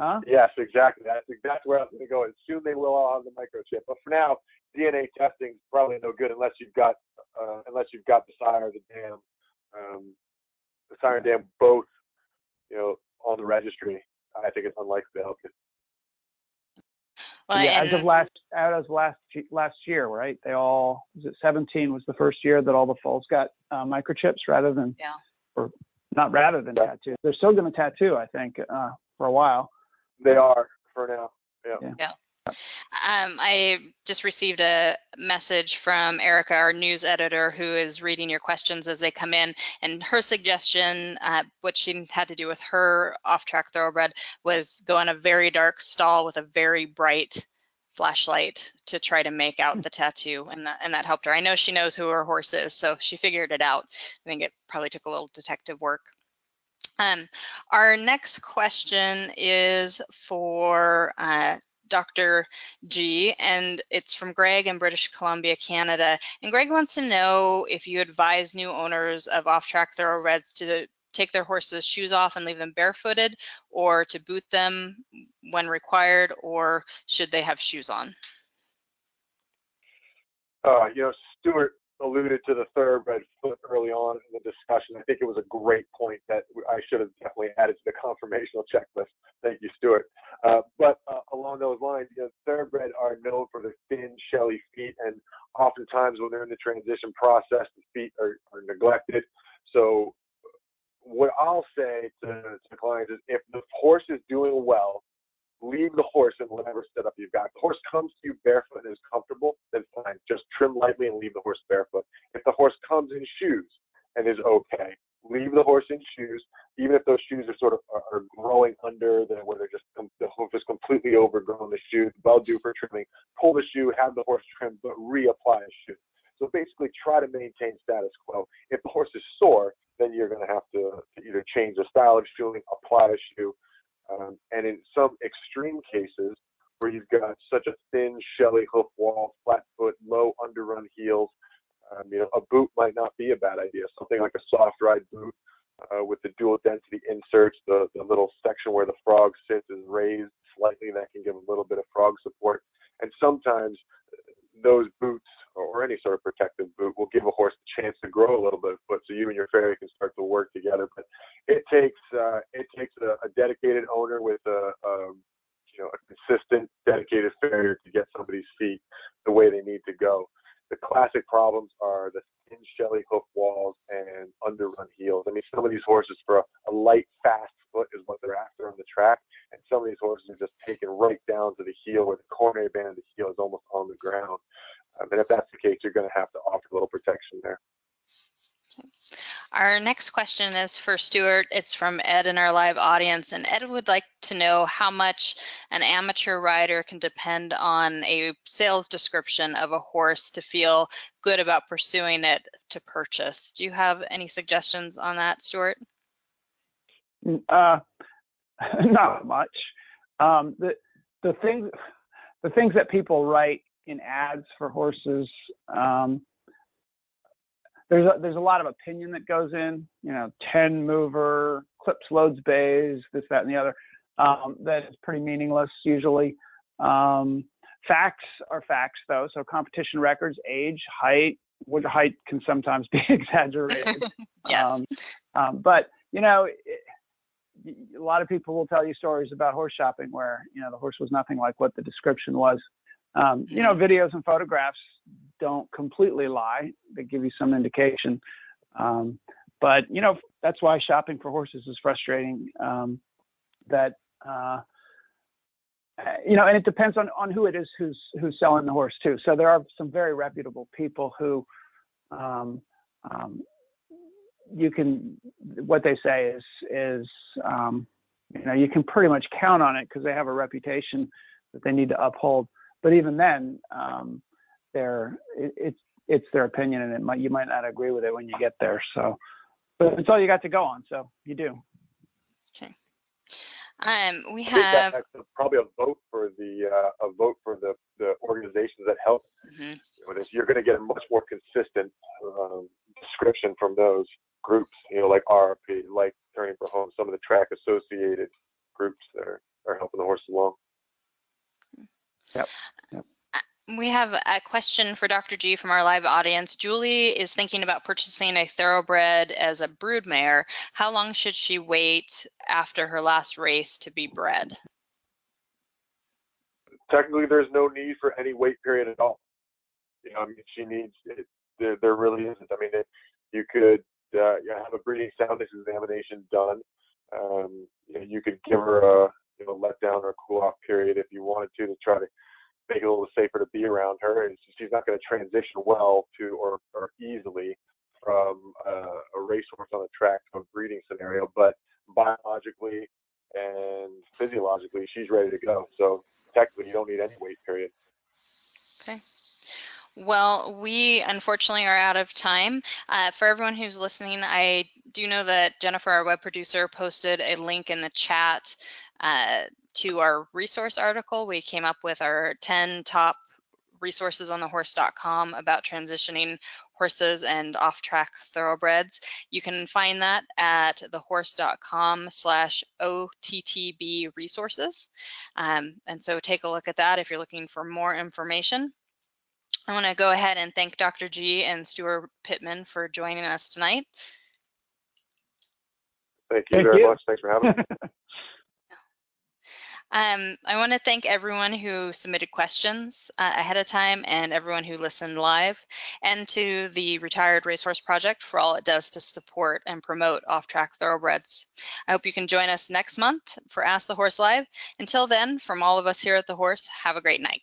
Huh? Yes, exactly. That's exactly where I was going to go. And soon they will all have the microchip. But for now, DNA testing is probably no good unless you've got uh, unless you've got the sire, the dam, um, the sire and dam both, you know, on the registry. I think it's unlikely to help you. Well, yeah, and... as of last as of last last year, right? They all was it 17 was the first year that all the foals got uh, microchips rather than yeah. or not rather than yeah. tattoo. They're still going to tattoo, I think, uh, for a while. They are for now. Yeah. yeah. yeah. Um, I just received a message from Erica, our news editor, who is reading your questions as they come in. And her suggestion, uh, what she had to do with her off track thoroughbred, was go in a very dark stall with a very bright flashlight to try to make out the tattoo. And that, and that helped her. I know she knows who her horse is, so she figured it out. I think it probably took a little detective work. Um, our next question is for uh, Dr. G, and it's from Greg in British Columbia, Canada. And Greg wants to know if you advise new owners of off-track thoroughbreds to take their horses' shoes off and leave them barefooted, or to boot them when required, or should they have shoes on? Uh, you know, Steuart alluded to the thoroughbred foot early on in the discussion. I think it was a great point that I should have definitely added to the [laughs] conformational checklist. Thank you, Steuart. Uh, but uh, along those lines, you know, thoroughbred are known for their thin, shelly feet, and oftentimes when they're in the transition process, the feet are, are neglected. So, what I'll say to, to clients is if the horse is doing well, leave the horse in whatever setup you've got. If the horse comes to you barefoot and is comfortable, then fine. Just trim lightly and leave the horse barefoot. If the horse comes in shoes and is okay, leave the horse in shoes, even if those shoes are sort of are, are growing under the, where they're just the hoof is completely overgrown. The shoe well due for trimming. Pull the shoe, have the horse trimmed, but reapply a shoe. So basically, try to maintain status quo. If the horse is sore, then you're going to have to either change the style of shoeing, apply a shoe, um, and in some extreme cases where you've got such a thin, shelly hoof wall, flat foot, low underrun heels, um, you know, a boot might not be a bad idea. Something like a soft ride boot uh, with the dual density inserts, the, the little section where the frog sits is raised slightly. That can give a little bit of frog support. And sometimes those boots or any sort of protective boot will give a horse a chance to grow a little bit of foot so you and your farrier can start to work together. But it takes uh, it takes a, a, dedicated owner with a, a you know a consistent dedicated farrier to get somebody's feet the way they need to go. The classic problems are the thin shelly hoof walls and underrun heels. I mean, some of these horses for a, a light, fast foot is what they're after on the track, and some of these horses are just taken right down to the heel where the coronary band of the heel is almost on the ground. And if that's the case, you're going to have to offer a little protection there. Our next question is for Steuart. It's from Ed in our live audience, and Ed would like to know how much an amateur rider can depend on a sales description of a horse to feel good about pursuing it to purchase. Do you have any suggestions on that, Steuart? Uh, [laughs] not much. Um, the the things the things that people write in ads for horses. Um, there's a, there's a lot of opinion that goes in, you know, 10 mover, clips, loads, bays, this, that, and the other. Um, that is pretty meaningless usually. Um, facts are facts though. So competition records, age, height, which height can sometimes be [laughs] exaggerated. [laughs] yes. Um, um, but you know, it, a lot of people will tell you stories about horse shopping where you know the horse was nothing like what the description was. Um, you know, videos and photographs don't completely lie; they give you some indication. Um, but you know, that's why shopping for horses is frustrating. Um, that uh, you know, and it depends on on who it is who's who's selling the horse too. So there are some very reputable people who um, um, you can what they say is is um, you know you can pretty much count on it because they have a reputation that they need to uphold but even then, um, they're it, it's it's their opinion, and it might you might not agree with it when you get there. So, but it's all you got to go on. So you do. Okay. Um, we have probably a vote for the uh, a vote for the, the organizations that help. Mm-hmm. You're going to get a much more consistent um, description from those groups, you know, like RRP, like Turning for Home, some of the track associated groups that are, are helping the horse along. Yep. yep. We have a question for Dr. G from our live audience. Julie is thinking about purchasing a thoroughbred as a brood mare. How long should she wait after her last race to be bred? Technically, there's no need for any wait period at all. You know, I mean, she needs. It, there, there really isn't. I mean, it, you could uh, you have a breeding soundness examination done. Um, you could give her a you know let down or cool off period if you wanted to to try to make it a little safer to be around her, and she's not going to transition well to or, or easily from uh, a racehorse on a track to a breeding scenario. But biologically and physiologically, she's ready to go. So technically, you don't need any wait period. Okay. Well, we unfortunately are out of time. Uh, for everyone who's listening, I do know that Jennifer, our web producer, posted a link in the chat uh, to our resource article, we came up with our 10 top resources on thehorse.com about transitioning horses and off-track thoroughbreds. You can find that at thehorse.com slash OTTB resources. Um, and so take a look at that if you're looking for more information. I want to go ahead and thank Dr. G and Steuart Pittman for joining us tonight. Thank you thank very you. much. Thanks for having me. [laughs] Um, I want to thank everyone who submitted questions uh, ahead of time and everyone who listened live, and to the Retired Racehorse Project for all it does to support and promote off track thoroughbreds. I hope you can join us next month for Ask the Horse Live. Until then, from all of us here at the Horse, have a great night.